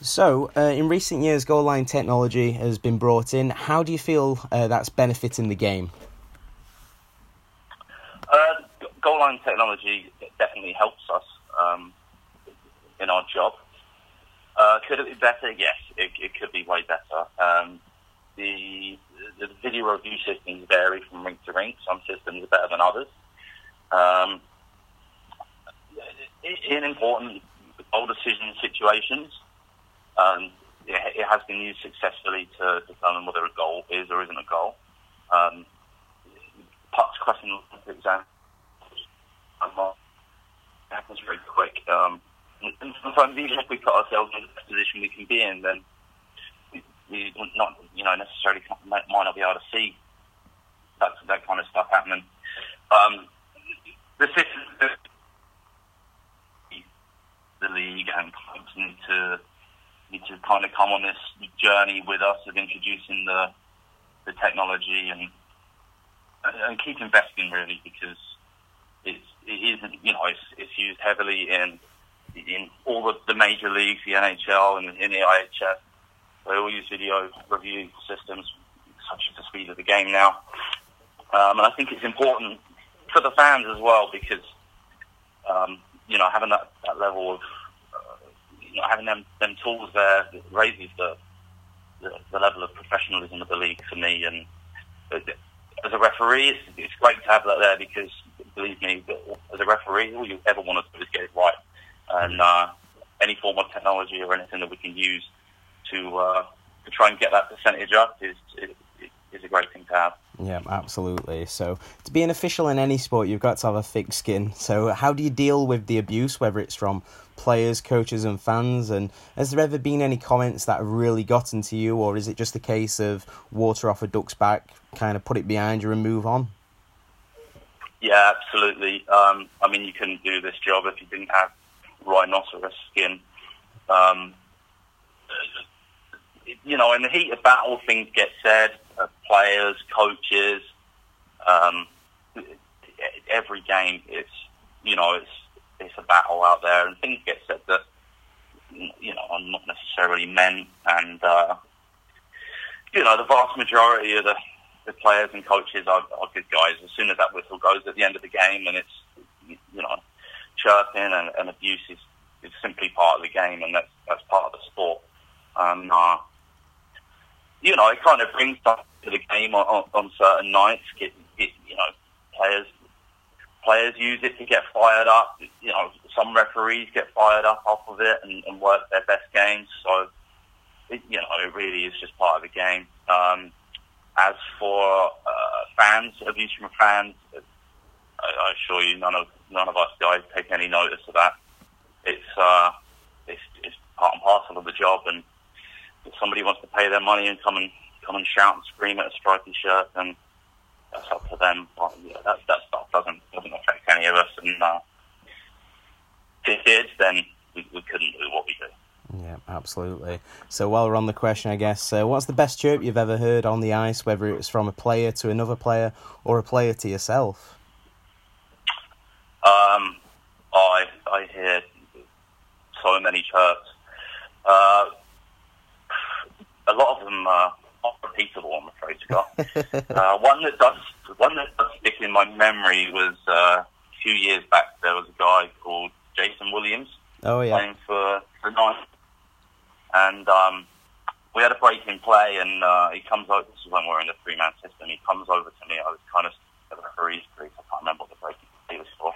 So, uh, in recent years, goal line technology has been brought in. How do you feel uh, that's benefiting the game? Uh, goal line technology definitely helps us um, in our job. Uh, could it be better? Yes, it, it could be way better. Um, the, the video review systems vary from rink to rink. Some systems are better than others. Um, in important goal decision situations, um, it, it has been used successfully to determine whether a goal is or isn't a goal. Um, pucks crossing for example, happens very quick. Um, and- sometimes even if we put ourselves in the position we can be in, then we, we not, you know, necessarily might not be able to see that that kind of stuff happening. Um, the system, the league and clubs need to need to kind of come on this journey with us of introducing the the technology and and keep investing really because it's it isn't you know it's it's used heavily in in all the, the major leagues, the NHL and the IIHF. They all use video review systems, such as the speed of the game now. Um, and I think it's important for the fans as well because um, you know having that, that level of uh, you know having them them tools there raises the, the the level of professionalism of the league for me and uh, as a referee, it's, it's great to have that there because, believe me, as a referee, all you ever want to do is get it right. And uh, any form of technology or anything that we can use to uh, to try and get that percentage up is is, is a great thing to have. Yeah, absolutely. So, to be an official in any sport, you've got to have a thick skin. So, how do you deal with the abuse, whether it's from players, coaches, and fans? And has there ever been any comments that have really gotten to you, or is it just a case of water off a duck's back, kind of put it behind you and move on? Yeah, absolutely. Um, I mean, you couldn't do this job if you didn't have rhinoceros skin. Um, you know, in the heat of battle, things get said. Uh, players, coaches, um, every game, it's you know, it's it's a battle out there, and things get said that you know are not necessarily meant, and uh, you know, the vast majority of the, the players and coaches are, are good guys. As soon as that whistle goes at the end of the game, and it's you know, chirping and, and abuse is, is simply part of the game, and that's that's part of the sport. Um, uh, you know, it kind of brings stuff to the game on, on, certain nights. Get, get, you know, players players use it to get fired up. You know, some referees get fired up off of it and, and work their best games. So, it, you know, it really is just part of the game. Um, as for uh, fans, abuse from fans, assure you, none of none of us guys take any notice of that. It's uh, it's, it's part and parcel of the job, and if somebody wants to pay their money and come and come and shout and scream at a stripy shirt, then that's up to them. But yeah, that that stuff doesn't doesn't affect any of us, and uh, if it did, then we, we couldn't do what we do. Yeah, absolutely. So while we're on the question, I guess, uh, what's the best chirp you've ever heard on the ice, whether it's from a player to another player or a player to yourself? Um, I I hear so many chirps. Uh, a lot of them are repeatable, I'm afraid, Scott. uh, one that does one that does stick in my memory was uh, a few years back. There was a guy called Jason Williams Oh, yeah. playing for for Knights, and um, we had a break in play, and uh, he comes over. This is when we we're in the three man system. He comes over to me. I was kind of at the referee's. I can't remember what the break play was for.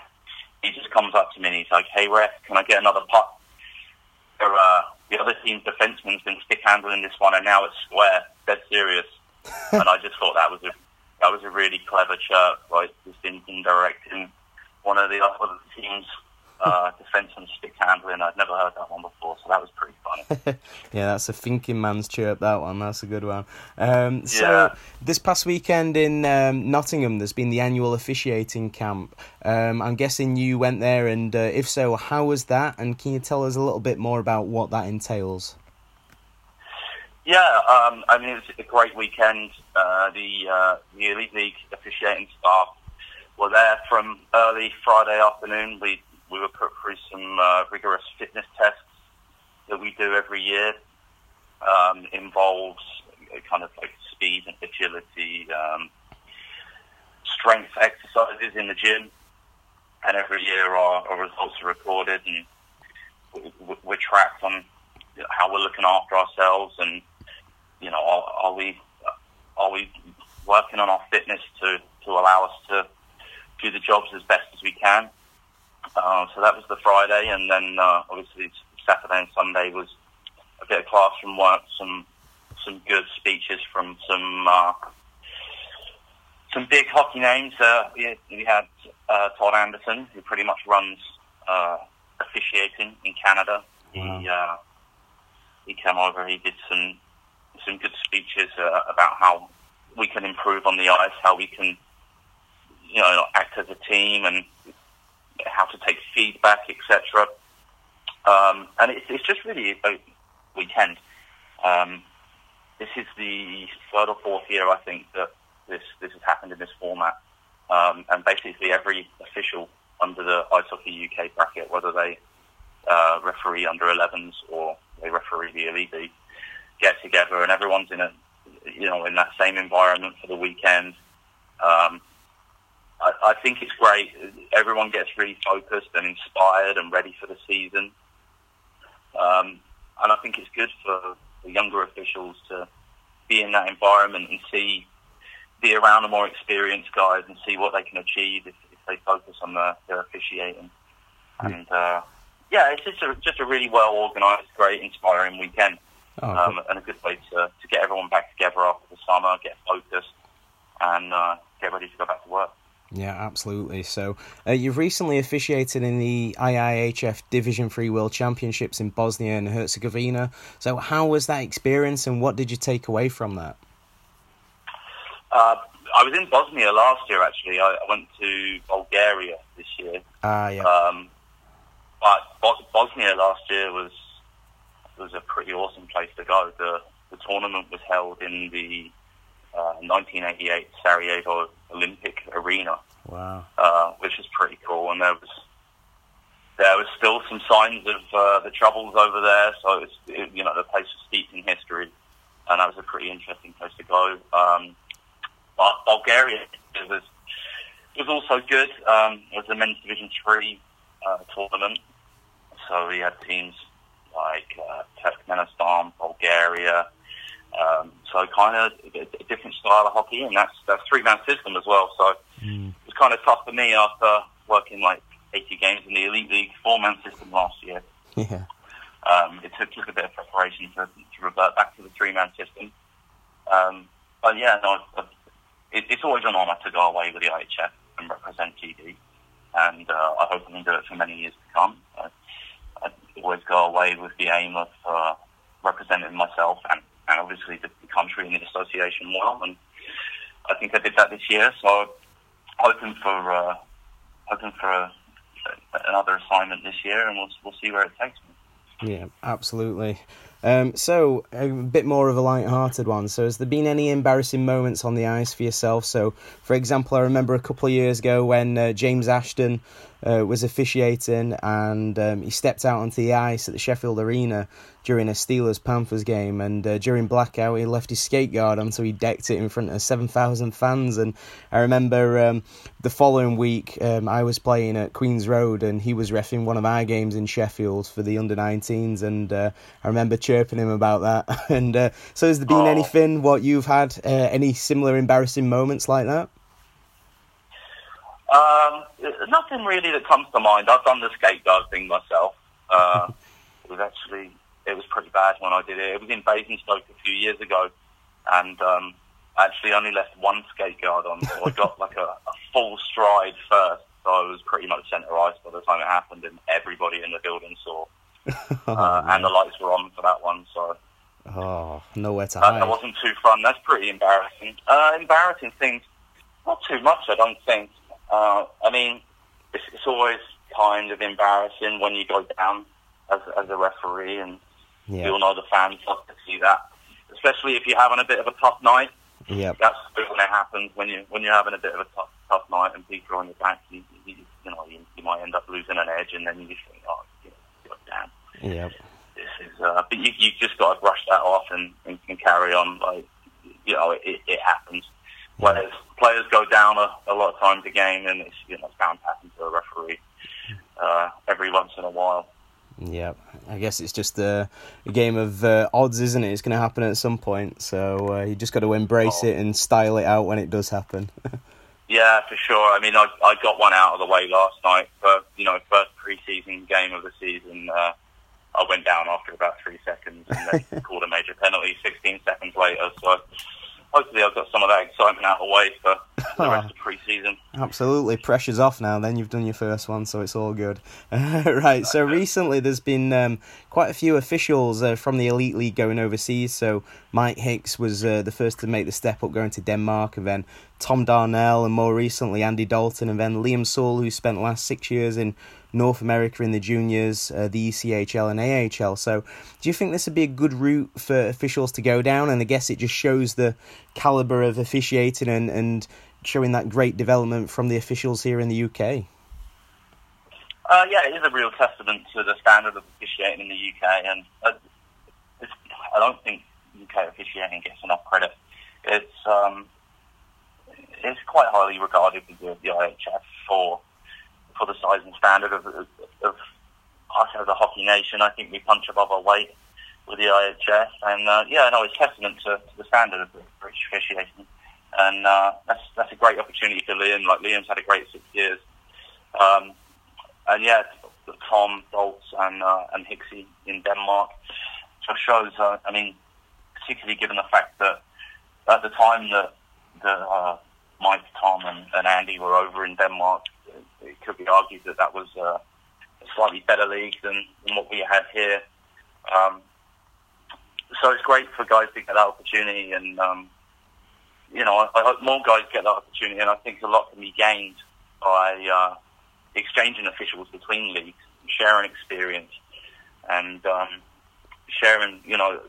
He just comes up to me and he's like, "Hey, ref, can I get another puck?" There, uh, the other team's defenseman's been stick handling this one, and now it's square. Dead serious. and I just thought that was a that was a really clever chirp, right? Just in, in directing one of the other team's uh, defense and stick handling. I'd never heard that one before, so that was pretty funny. yeah, that's a thinking man's chirp. That one, that's a good one. Um, so Yeah. this past weekend in um, Nottingham, there's been the annual officiating camp. Um, I'm guessing you went there, and uh, if so, how was that? And can you tell us a little bit more about what that entails? Yeah, um, I mean, it was a great weekend. Uh, the, uh, the Elite League officiating staff were there from early Friday afternoon. We, we were put through some uh, rigorous fitness tests that we do every year. Um, involves kind of like speed and agility, um, strength exercises in the gym. And every year our, our results are recorded and we- we- we're tracked on how we're looking after ourselves and you know are, are we are we working on our fitness to to allow us to do the jobs as best as we can uh, so that was the Friday and then uh, obviously Saturday and Sunday was a bit of classroom work some some good speeches from some uh, some big hockey names uh, we, we had uh, Todd Anderson who pretty much runs uh, officiating in Canada he uh, he came over. He did some some good speeches uh, about how we can improve on the ice, how we can you know act as a team, and how to take feedback, etc. Um, and it's, it's just really a weekend. Um, this is the third or fourth year, I think, that this this has happened in this format. Um, and basically, every official under the Ice Hockey UK bracket, whether they uh, referee under 11s or they referee the elite get together and everyone's in a you know in that same environment for the weekend. Um, I, I think it's great. Everyone gets really focused and inspired and ready for the season. Um, and I think it's good for the younger officials to be in that environment and see, be around the more experienced guys and see what they can achieve if, if they focus on their, their officiating. And uh, yeah, it's just a, just a really well organised, great, inspiring weekend, Oh, um, and a good way to, to get everyone back together after the summer, get focused, and uh, get ready to go back to work. Yeah, absolutely. So, uh, you've recently officiated in the IIHF Division Three World Championships in Bosnia and Herzegovina. So, how was that experience, and what did you take away from that? Uh, I was in Bosnia last year. Actually, I, I went to Bulgaria this year. Ah, yeah. Um, but Bo- Bosnia last year was was a pretty awesome place to go. The the tournament was held in the uh, 1988 Sarajevo Olympic Arena, wow. uh, which was pretty cool. And there was there was still some signs of uh, the troubles over there. So it was, it, you know the place was steeped in history, and that was a pretty interesting place to go. Um, but Bulgaria was was also good. Um, it was the men's Division Three uh, tournament, so we had teams like uh, Turkmenistan, Bulgaria. Um, so kind of a, a different style of hockey, and that's that's three man system as well. So it was kind of tough for me after working like 80 games in the elite league four man system last year. Yeah. Um, it took, took a bit of preparation to, to revert back to the three man system. Um, but yeah, no, it, it's always an honour to go away with the IIHF and represent GB, and uh, I hope I can do it for many years to come. I, I always go away with the aim of uh, representing myself and, and obviously the, country and the association well, and I think I did that this year. So hoping for uh, hoping for a, another assignment this year, and we'll we'll see where it takes me. Yeah, absolutely. Um, so, a bit more of a light-hearted one. So, has there been any embarrassing moments on the ice for yourself? So, for example, I remember a couple of years ago when uh, James Ashton uh, was officiating and um, he stepped out onto the ice at the Sheffield Arena during a Steelers Panthers game, and uh, during blackout he left his skate guard on, so he decked it in front of seven thousand fans. And I remember um, the following week um, I was playing at Queens Road, and he was refing one of our games in Sheffield for the under 19s, and uh, I remember chirping him about that. and uh, so, has there been Oh. anything what you've had uh, any similar embarrassing moments like that? Um, nothing really that comes to mind. I've done the skate guard thing myself. Uh, it was actually it was pretty bad when I did it. It was in Basingstoke a few years ago, and um, I actually only left one skate guard on, so I got like a, a full stride first, so I was pretty much centre ice by the time it happened, and everybody in the building saw. uh, and the lights were on for that one, so Oh, nowhere to that, hide. that wasn't too fun. That's pretty embarrassing. Uh, embarrassing things, not too much, I don't think. Uh, I mean, it's, it's always kind of embarrassing when you go down as, as a referee, and Yeah. you'll know the fans love to see that, especially if you're having a bit of a tough night. Yep. That's when it happens when you when you're having a bit of a tough tough night and people are on your back. You, you, you know you, you might end up losing an edge, and then you just think, oh, you know, damn Yep. this is, uh, but you, you just got to brush that off and, and, and carry on. Like, you know, it, it happens. Players, players go down a, a lot of times a game, and it's you know it's bound to happen to a referee uh, every once in a while. Yep. I guess it's just a, a game of uh, odds, isn't it? It's going to happen at some point, so uh, you just got to embrace Oh. it and style it out when it does happen. Yeah, for sure. I mean, I, I got one out of the way last night for you know first preseason game of the season. Uh, I went down after about three seconds, and they called a major penalty 16 seconds later. So hopefully, I've got some of that excitement out of the way for the rest of preseason. Absolutely, pressure's off now. Then you've done your first one, so it's all good. right. So recently, there's been um, quite a few officials uh, from the elite league going overseas. So Mike Hicks was uh, the first to make the step up, going to Denmark, and then Tom Darnell, and more recently Andy Dalton, and then Liam Sewell, who spent the last six years in North America in the juniors, uh, the ECHL and AHL. So, do you think this would be a good route for officials to go down? And I guess it just shows the caliber of officiating and, and showing that great development from the officials here in the UK. Uh, yeah, it is a real testament to the standard of officiating in the UK, and uh, I don't think UK officiating gets enough credit. It's um, it's quite highly regarded with the, the IIHF for for the size and standard of, of, of us as a hockey nation. I think we punch above our weight with the IIHF, and uh, yeah, no, it's testament to, to the standard of British officiating, and uh, that's that's a great opportunity for Liam. Like Liam's had a great six years. Um, and yeah, Tom Bolts and uh, and Hixie in Denmark just shows. Uh, I mean, particularly given the fact that at the time that that uh, Mike, Tom, and, and Andy were over in Denmark, it, could be argued that that was uh, a slightly better league than, than what we had here. Um, so it's great for guys to get that opportunity, and um, you know, I, I hope more guys get that opportunity, and I think a lot can be gained by. Uh, exchanging officials between leagues, sharing experience, and um, sharing, you know,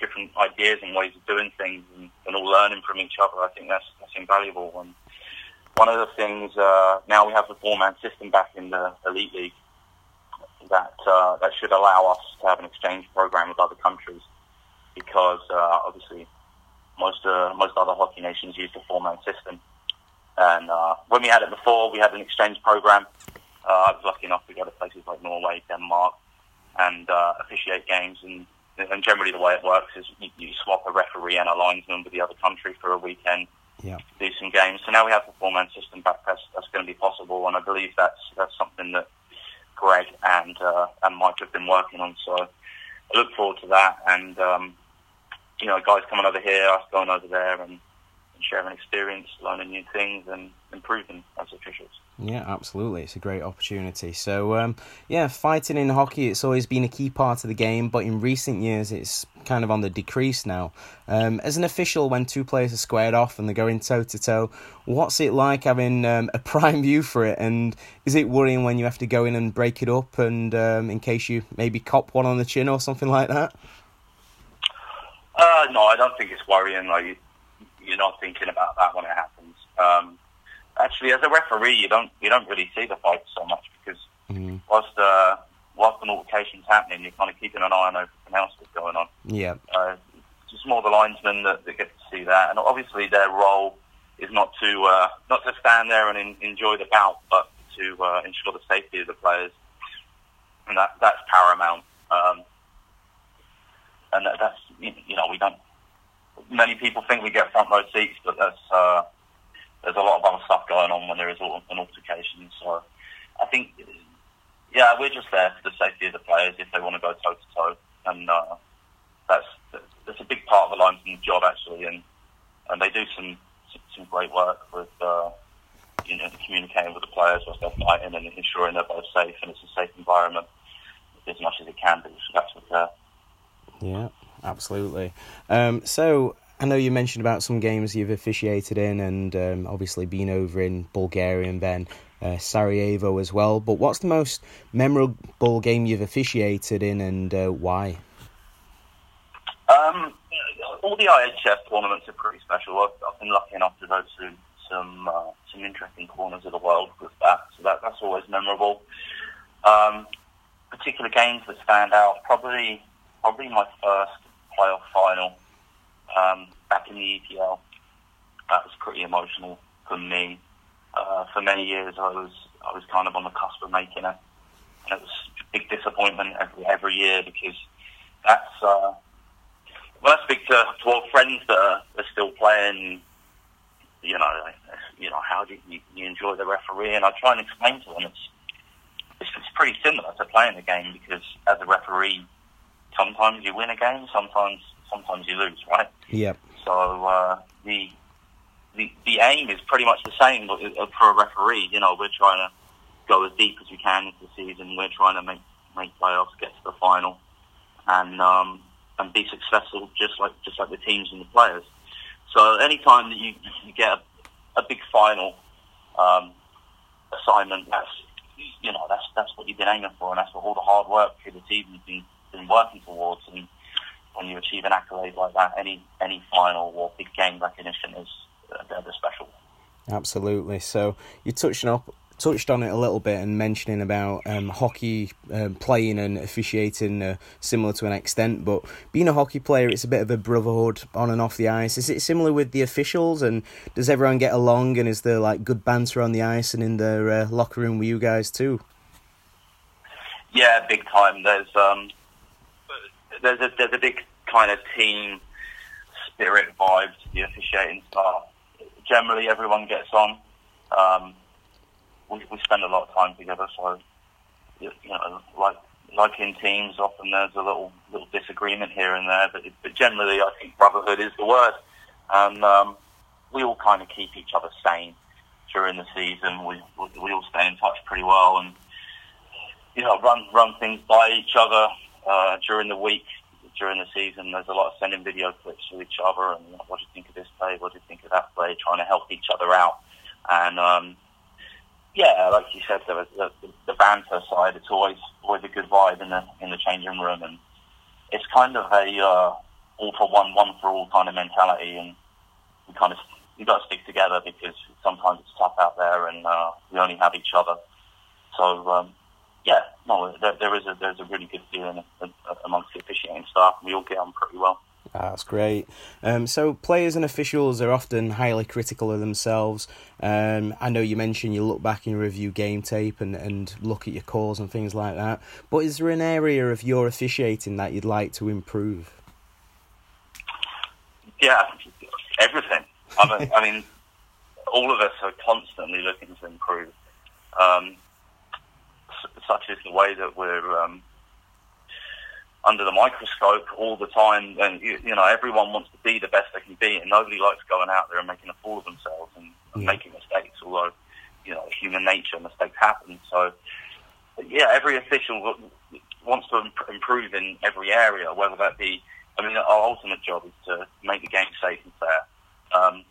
different ideas and ways of doing things, and, and all learning from each other. I think that's that's invaluable. And one of the things uh, now we have the four-man system back in the elite league that uh, that should allow us to have an exchange program with other countries, because uh, obviously most uh, most other hockey nations use the four-man system. And uh, when we had it before, we had an exchange program. Uh, I was lucky enough to go to places like Norway, Denmark, and uh, officiate games. And, and generally, the way it works is you, you swap a referee and a linesman with the other country for a weekend, Yeah. do some games. So now we have the four-man system back. That's, that's going to be possible, and I believe that's that's something that Greg and uh, and Mike have been working on. So I look forward to that. And um, you know, guys coming over here, us going over there, and, and sharing experience, learning new things, and improving as officials. Yeah, absolutely. It's a great opportunity. So, um, yeah, fighting in hockey, it's always been a key part of the game, but in recent years, it's kind of on the decrease now. Um, as an official, when two players are squared off and they're going toe to toe, what's it like having um, a prime view for it? And is it worrying when you have to go in and break it up and um, in case you maybe cop one on the chin or something like that? Uh, no, I don't think it's worrying. Like you, you're not thinking about that when it happens. Actually, as a referee, you don't you don't really see the fight so much because Mm. whilst uh, whilst an altercation's happening, you're kind of keeping an eye on everything else that's going on. Yeah, Uh, it's just more the linesmen that, that get to see that, and obviously their role is not to uh, not to stand there and en- enjoy the bout, but to uh, ensure the safety of the players, and that that's paramount. Um, and that, that's you you know we don't. Many people think we get front row seats, but that's uh, there's a lot of other stuff going on when there is an altercation. So I think, yeah, we're just there for the safety of the players if they want to go toe to toe, and uh, that's that's a big part of the linesman's job actually, and and they do some some, great work with uh, you know, communicating with the players whilst they're fighting and ensuring they're both safe and it's a safe environment as much as it can be. So that's what. Uh, Yeah, absolutely. Um, so I know you mentioned about some games you've officiated in, and um, obviously been over in Bulgaria and then uh, Sarajevo as well. But what's the most memorable game you've officiated in, and uh, why? Um, all the IIHF tournaments are pretty special. I've, I've been lucky enough to go to some uh, some interesting corners of the world with that, so that that's always memorable. Um, particular games that stand out, probably probably my first playoff final um, back in the EPL. That was pretty emotional for me. Uh, for many years, I was I was kind of on the cusp of making it, and it was a big disappointment every every year because that's. Uh, when I speak to, to old friends that are, are still playing, you know, you know, how do you, you enjoy the referee? And I try and explain to them it's, it's it's pretty similar to playing the game because as a referee, sometimes you win a game, sometimes sometimes you lose, right? Yep. So uh, the the the aim is pretty much the same uh, for a referee. You know, we're trying to go as deep as we can into the season. We're trying to make make playoffs, get to the final, and um, and be successful, just like just like the teams and the players. So anytime that you you get a, a big final um, assignment, that's you know that's that's what you've been aiming for, and that's what all the hard work through the season has been been working towards. And when you achieve an accolade like that, any any final or big game recognition is uh, the special. Absolutely. So you touched on touched on it a little bit and mentioning about um, hockey um, playing and officiating uh, similar to an extent, but being a hockey player, it's a bit of a brotherhood on and off the ice. Is it similar with the officials, and does everyone get along, and is there like good banter on the ice and in the uh, locker room with you guys too? Yeah, big time. There's um, there's a there's a big kind of team spirit vibe to the officiating staff. Generally, everyone gets on. Um, we, we spend a lot of time together, so you know, like like in teams, often there's a little little disagreement here and there, but, but generally, I think brotherhood is the word, and um, we all kind of keep each other sane during the season. We we all stay in touch pretty well, and you know, run run things by each other uh, during the week. During the season, there's a lot of sending video clips to each other, and what do you think of this play? What do you think of that play? Trying to help each other out, and um, yeah, like you said, the, the, the banter side, it's always always a good vibe in the in the changing room, and it's kind of a uh, all for one, one for all kind of mentality, and we kind of we got to stick together because sometimes it's tough out there, and uh, we only have each other. So um, yeah, no, there, there is a there's a really good feeling amongst the officiating staff. We all get on pretty well. That's great. Um, so players and officials are often highly critical of themselves. Um, I know you mentioned you look back and review game tape and, and look at your calls and things like that. But is there an area of your officiating that you'd like to improve? Yeah, everything. I mean, I mean all of us are constantly looking to improve. Um, such is the way that we're um, under the microscope all the time, and you, you, know everyone wants to be the best they can be, and nobody likes going out there and making a fool of themselves and, and Yeah. making mistakes. Although you know human nature, mistakes happen. So yeah, every official wants to improve in every area, whether that be. I mean, our ultimate job is to make the game safe and fair, um,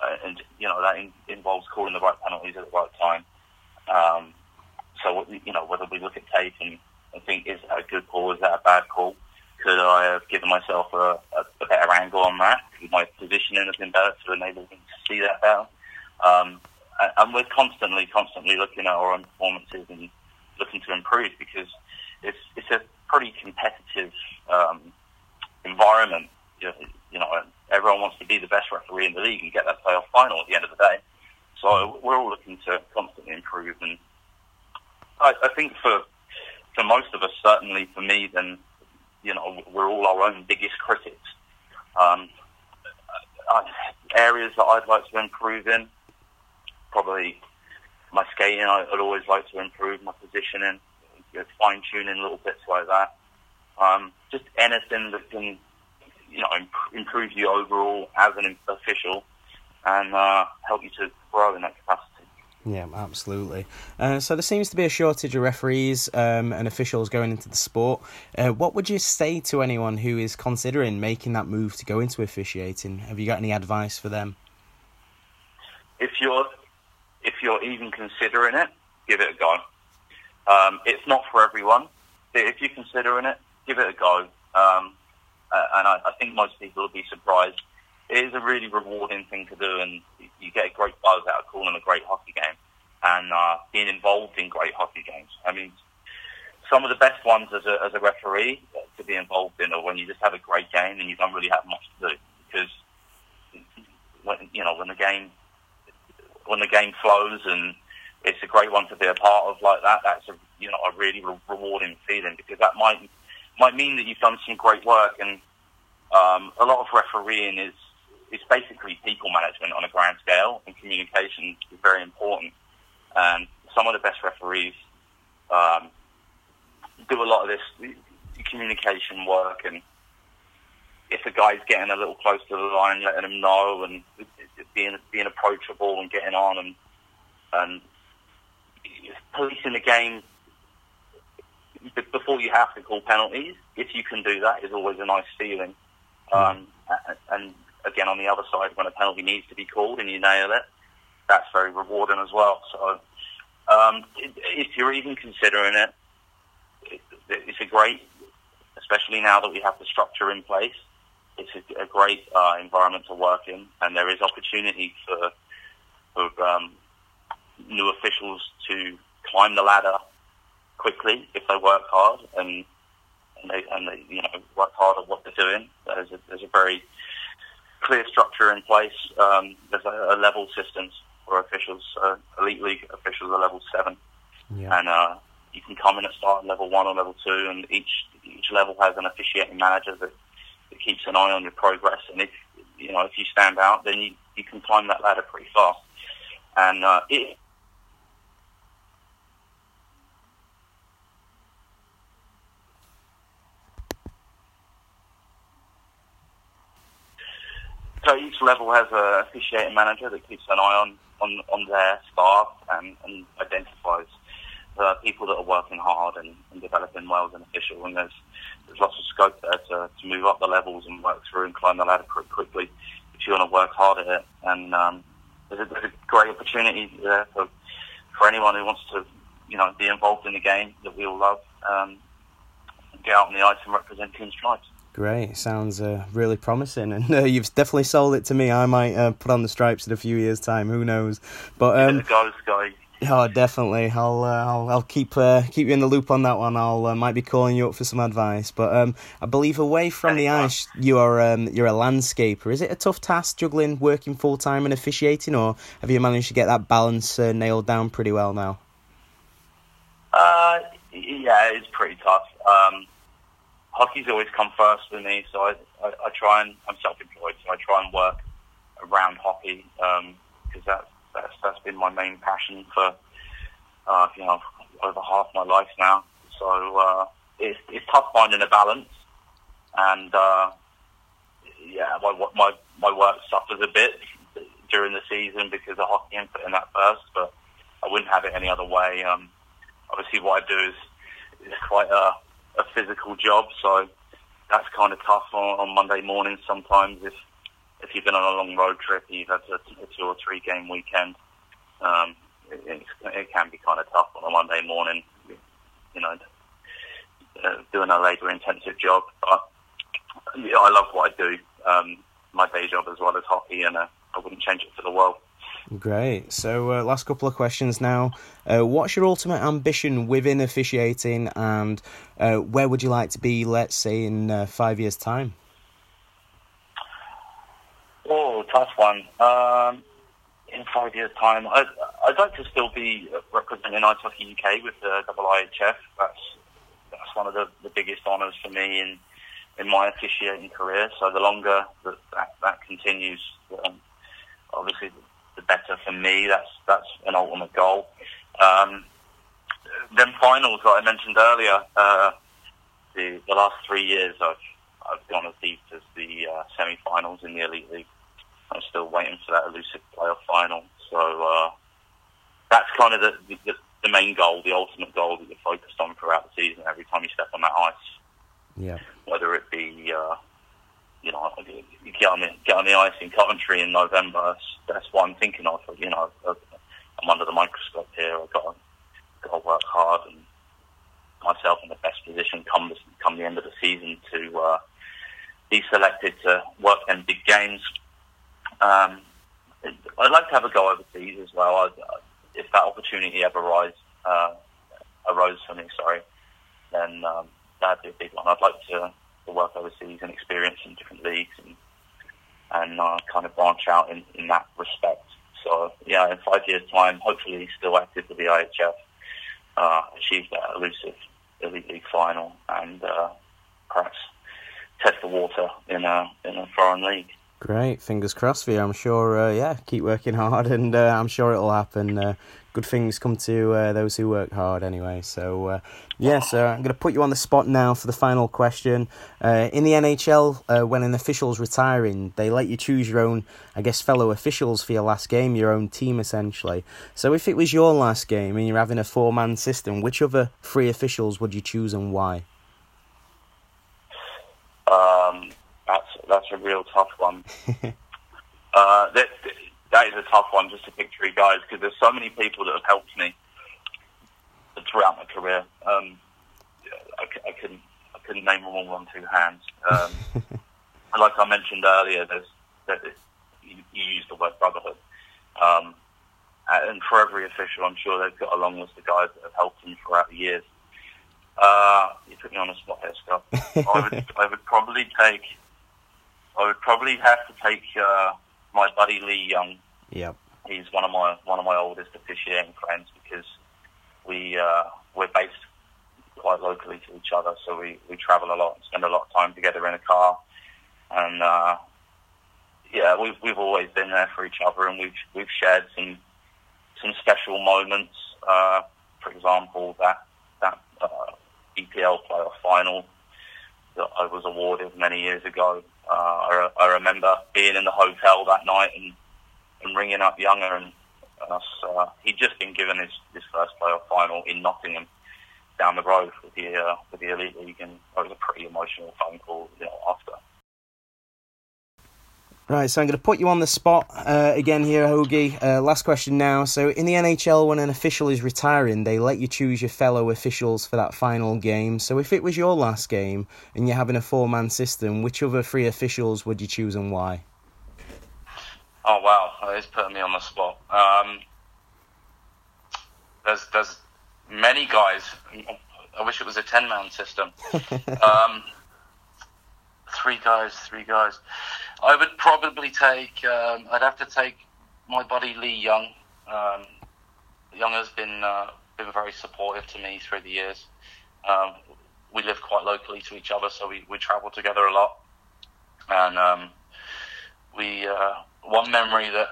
uh, and you know that in, involves calling the right penalties at the right time. Um, so you know whether we look at tape and, and think is that a good call, is that a bad call? Could I have given myself a, a, a better angle on that? Could my positioning have been better to enable me to see that better? Um, and, we're constantly, constantly looking at our own performances and looking to improve because it's it's a pretty competitive um, environment. You, you know, everyone wants to be the best referee in the league and get that playoff final at the end of the day. So we're all looking to constantly improve, and I, I think for for most of us, certainly for me, then you know we're all our own biggest critics. Um, uh, areas that I'd like to improve in, probably my skating. I'd always like to improve my positioning, you know, fine tuning little bits like that. Um, just anything that can, you know, imp- improve you overall as an official and uh, help you to grow in that capacity. Yeah, absolutely. Uh, so there seems to be a shortage of referees um, and officials going into the sport. Uh, what would you say to anyone who is considering making that move to go into officiating? Have you got any advice for them? If you're if you're even considering it, give it a go. Um, it's not for everyone. If you're considering it, give it a go. Um, uh, and I, I think most people will be surprised. It is a really rewarding thing to do, and you get a great buzz out of calling a great hockey game and uh, being involved in great hockey games. I mean, some of the best ones as a, as a referee to be involved in are when you just have a great game and you don't really have much to do because when you know when the game when the game flows and it's a great one to be a part of like that. That's a you know a really re- rewarding feeling because that might might mean that you've done some great work and um, a lot of refereeing is is basically people management on a grand scale and communication is very important. And some of the best referees um, do a lot of this communication work and if a guy's getting a little close to the line, letting him know and being being approachable and getting on and and policing the game before you have to call penalties. If you can do that, is always a nice feeling. Um, and again, on the other side, when a penalty needs to be called and you nail it, that's very rewarding as well. So, um, if you're even considering it, it's a great, especially now that we have the structure in place. It's a, a great uh, environment to work in, and there is opportunity for for um, new officials to climb the ladder quickly if they work hard and and they, and they you know work hard at what they're doing. There's a, there's a very clear structure in place. Um, there's a, a level systems for officials. Uh, elite league officials are level seven, Yeah. and uh, you can come in at start level one or level two, and each each level has an officiating manager that, that keeps an eye on your progress. And if you know if you stand out, then you, you can climb that ladder pretty fast. And uh, it, so each level has a officiating manager that keeps an eye on on, on their staff and, and identifies the people that are working hard and, and developing well as an official. And there's there's lots of scope there to, to move up the levels and work through and climb the ladder pretty quickly if you want to work hard at it. And um, there's, a, there's a great opportunity there for for anyone who wants to you know be involved in the game that we all love. Um, get out on the ice and represent Team Stripes. Great, sounds uh, really promising, and uh, you've definitely sold it to me. I might uh, put on the stripes in a few years' time. Who knows? But um, it a oh, definitely, I'll uh, I'll, I'll keep uh, keep you in the loop on that one. I'll uh, might be calling you up for some advice. But um, I believe away from the ice, you are um, you're a landscaper. Is it a tough task juggling working full time and officiating, or have you managed to get that balance uh, nailed down pretty well now? Uh, yeah, it's pretty tough. Um, hockey's always come first for me, so I, I, I try and I'm self-employed, so I try and work around hockey because that's that's that's been my main passion for uh, you know over half my life now. So uh, it's it's tough finding a balance, and uh, yeah, my my my work suffers a bit during the season because of hockey and putting that first, but I wouldn't have it any other way. Um, obviously, what I do is is quite a, a physical job, so that's kind of tough on, on Monday mornings sometimes. If if you've been on a long road trip, you've had a, a two or three game weekend. Um, it, it can be kind of tough on a Monday morning, you know, uh, doing a labour intensive job. But yeah, I love what I do, um, my day job as well as hockey, and uh, I wouldn't change it for the world. Great. So, uh, last couple of questions now. Uh, what's your ultimate ambition within officiating, and uh, where would you like to be, let's say, in uh, five years' time? Oh, tough one. Um, in five years' time, I'd, I'd like to still be representing Ice Hockey UK with the IIHF. That's that's one of the, the biggest honours for me in in my officiating career. So the longer that that, that continues, um, obviously, the better for me. That's that's an ultimate goal. Um, then finals that I mentioned earlier. Uh, the the last three years, I've I've gone as deep as the uh, semi-finals in the Elite League. I'm still waiting for that elusive playoff final. So uh, that's kind of the, the the main goal, the ultimate goal that you're focused on throughout the season. Every time you step on that ice, Yeah. whether it be uh, you know you get on the get on the ice in Coventry in November. That's, what I'm thinking of. You know, I'm under the microscope here. I've got to, got to work hard and myself in the best position come the, come the end of the season to uh, be selected to work in big games. Um, I'd like to have a go overseas as well. I, if that opportunity ever rise, uh, arose for me, sorry, then um, that'd be a big one. I'd like to, to work overseas and experience in different leagues and and uh, kind of branch out in, in that respect. So yeah, in five years' time, hopefully still active with the IIHF, uh, achieve that elusive elite league final, and uh, perhaps test the water in a in a foreign league. Great, fingers crossed for you. I'm sure. Uh, yeah, keep working hard, and uh, I'm sure it'll happen. Uh, good things come to uh, those who work hard, anyway. So, uh, yeah, so I'm going to put you on the spot now for the final question. Uh, in the NHL, when an official's retiring, they let you choose your own, I guess, fellow officials for your last game, your own team, essentially. So, if it was your last game and you're having a four-man system, which other three officials would you choose and why? Um that's a real tough one. uh, that that is a tough one just to pick three guys because there's so many people that have helped me throughout my career. Um, I, I couldn't I couldn't name them all on two hands. Um, like I mentioned earlier, there's that you, you use the word brotherhood. Um, and for every official, I'm sure they've got a long list of guys that have helped them throughout the years. Uh, you put me on the spot here, Scott. I would, I would probably take I would probably have to take uh, my buddy Lee Young. Yep. He's one of my one of my oldest officiating friends because we uh, we're based quite locally to each other, so we, we travel a lot and spend a lot of time together in a car. And uh, yeah, we've we've always been there for each other, and we've we've shared some some special moments. Uh, for example, that that uh, EPL playoff final that I was awarded many years ago uh, I, I remember being in the hotel that night and, and ringing up Younger and us. Uh, he'd just been given his, his first playoff final in Nottingham down the road with the uh, with the elite league, and it was a pretty emotional phone call you know, after. Right, so I'm going to put you on the spot uh, again here, Hoagie. Uh, last question now. So, in the NHL, when an official is retiring, they let you choose your fellow officials for that final game. So, if it was your last game and you're having a four man system, which other three officials would you choose and why? Oh, wow. It's putting me on the spot. Um, there's, there's many guys. I wish it was a 10 man system. um, three guys, three guys. I would probably take. Um, I'd have to take my buddy Lee Young. Um, Young has been uh, been very supportive to me through the years. Um, we live quite locally to each other, so we, we travel together a lot. And um, we uh, one memory that,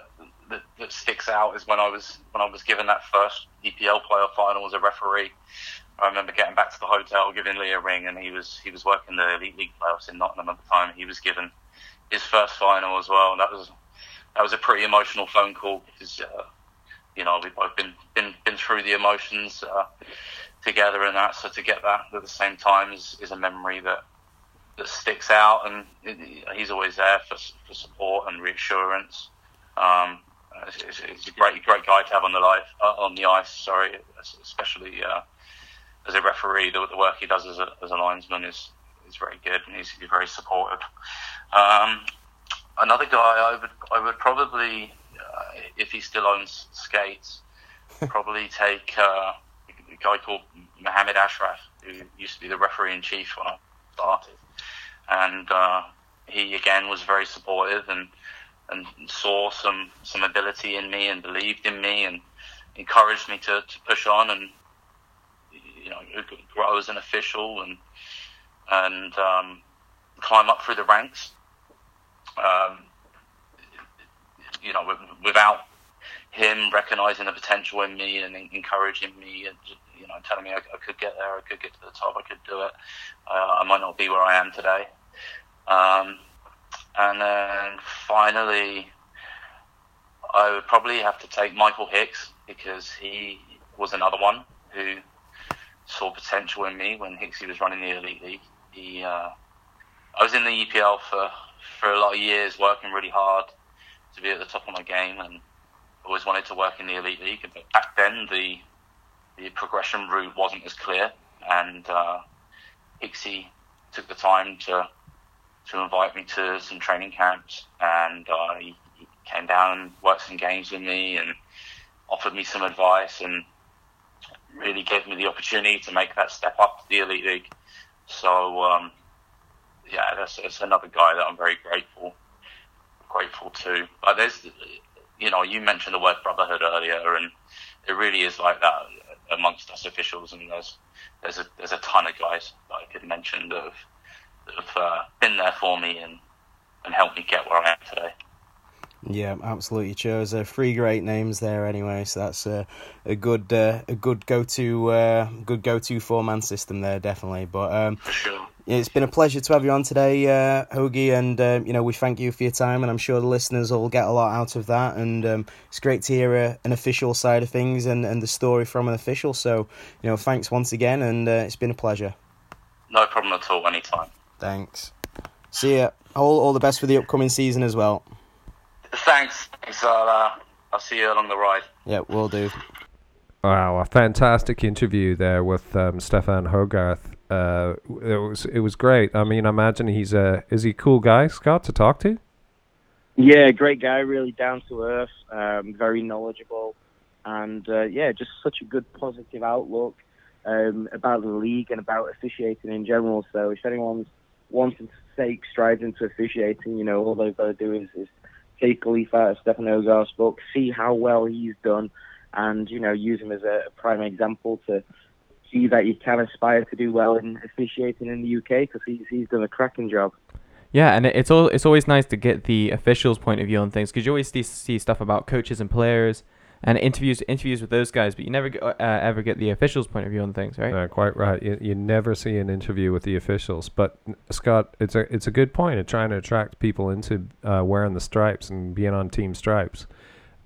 that, that sticks out is when I was when I was given that first EPL playoff final as a referee. I remember getting back to the hotel, giving Lee a ring, and he was he was working the elite league playoffs in Nottingham at the time. He was given his first final as well. And that was that was a pretty emotional phone call because uh, you know we've both been been been through the emotions uh, together and that. So to get that at the same time is, is a memory that that sticks out, and it, he's always there for for support and reassurance. Um, it's, a great great guy to have on the life uh, on the ice. Sorry, especially uh, as a referee, the, the, work he does as a, as a linesman is is very good, and he's, he's very supportive. Um, another guy, I would I would probably, uh, if he still owns skates, probably take uh, a guy called Mohammed Ashraf, who used to be the referee in chief when I started, and uh, he again was very supportive and and saw some some ability in me and believed in me and encouraged me to, to push on and you know grow as an official and and um, climb up through the ranks um, you know, without him recognizing the potential in me and encouraging me and you know telling me I, I, could get there, I could get to the top, I could do it. Uh, I might not be where I am today. Um, and then finally, I would probably have to take Michael Hicks because he was another one who saw potential in me when Hicksy was running the elite league. He, uh, I was in the EPL for for a lot of years, working really hard to be at the top of my game, and always wanted to work in the elite league. But back then, the the progression route wasn't as clear, and uh, took the time to to invite me to some training camps, and uh, he, he came down and worked some games with me, and offered me some advice, and really gave me the opportunity to make that step up to the elite league. So um, yeah, that's, that's another guy that I'm very grateful grateful to. But there's you know you mentioned the word brotherhood earlier, and it really is like that amongst us officials, and there's there's a there's a ton of guys that I could mention that have, that have uh, been there for me and and helped me get where I am today. Yeah, absolutely. Chose uh, three great names there anyway, so that's uh, a good uh, a good go to uh, good go to four man system there, definitely. But um, For sure. It's been a pleasure to have you on today, uh, Hoagie, and um, you know we thank you for your time, and I'm sure the listeners will get a lot out of that. And um, it's great to hear uh, an official side of things and, and the story from an official. So you know, thanks once again, and uh, it's been a pleasure. No problem at all. Anytime. Thanks. See ya. All all the best for the upcoming season as well. Thanks. Thanks. I'll, uh, I'll see you along the ride. Yeah, we'll do. Wow, a fantastic interview there with um, Stefan Hogarth. Uh, it was it was great. I mean, I imagine he's a is he a cool guy, Scott, to talk to? Yeah, great guy, really down to earth, um, very knowledgeable, and uh, yeah, just such a good positive outlook um, about the league and about officiating in general. So if anyone's wanting to take strides into officiating, you know, all they've got to do is, is take a leaf out of Stefan Hogarth's book, see how well he's done, and you know, use him as a, a prime example to see that you can aspire to do well in officiating in the UK because he's he's done a cracking job. Yeah, and it's all it's always nice to get the officials' point of view on things because you always see, see stuff about coaches and players and interviews interviews with those guys, but you never get, uh, ever get the officials' point of view on things, right? Uh, quite right. You, you never see an interview with the officials, but Scott, it's a it's a good point of trying to attract people into uh, wearing the stripes and being on team stripes.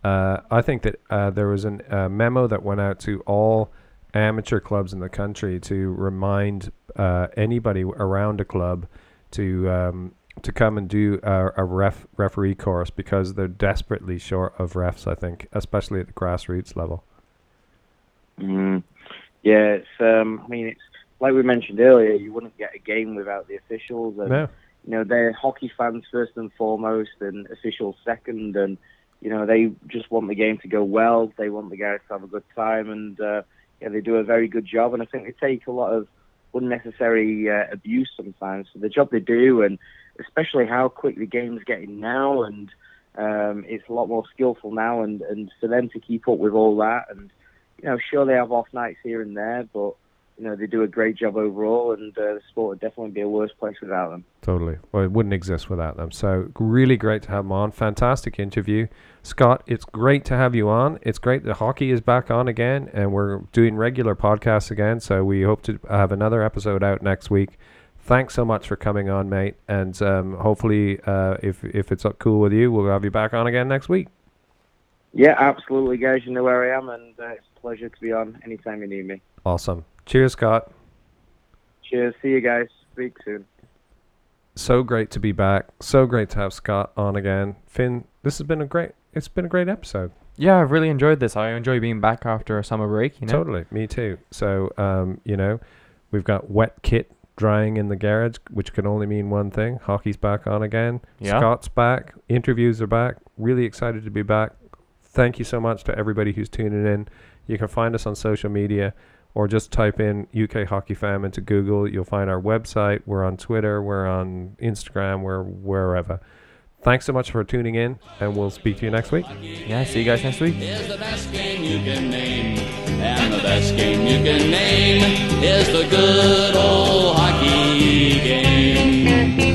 Uh, I think that uh, there was a uh, memo that went out to all amateur clubs in the country to remind uh, anybody around a club to um, to come and do a, a ref referee course because they're desperately short of refs. I think, especially at the grassroots level. Mm. Yeah, it's. Um, I mean, it's like we mentioned earlier. You wouldn't get a game without the officials, and No. you know they're hockey fans first and foremost, and officials second, and you know they just want the game to go well. They want the guys to have a good time, and uh, yeah, they do a very good job. And I think they take a lot of unnecessary uh, abuse sometimes for the job they do, and especially how quick the game's getting now, and um, it's a lot more skillful now, and and for them to keep up with all that, and you know, sure they have off nights here and there, but you know they do a great job overall, and uh, the sport would definitely be a worse place without them. Totally. Well, it wouldn't exist without them. So really great to have them on. Fantastic interview. Scott, it's great to have you on. It's great that hockey is back on again and we're doing regular podcasts again. So we hope to have another episode out next week. Thanks so much for coming on, mate. And um, hopefully, uh, if, if it's up cool with you, we'll have you back on again next week. Yeah, absolutely, guys. You know where I am, and uh, it's a pleasure to be on anytime you need me. Awesome. Cheers, Scott. Cheers. See you guys. Speak soon. So great to be back. So great to have Scott on again. Finn, this has been a great. It's been a great episode. Yeah, I've really enjoyed this. I enjoy being back after a summer break. You know, Totally, me too. So, um, you know, we've got wet kit drying in the garage, which can only mean one thing: hockey's back on again. Yeah. Scott's back. Interviews are back. Really excited to be back. Thank you so much to everybody who's tuning in. You can find us on social media, or just type in UK Hockey Fam into Google. You'll find our website. We're on Twitter. We're on Instagram. We're wherever. Thanks so much for tuning in, and we'll speak to you next week. Yeah, see you guys next week. Is the best game you can name, and the best game you can name is the good old hockey game.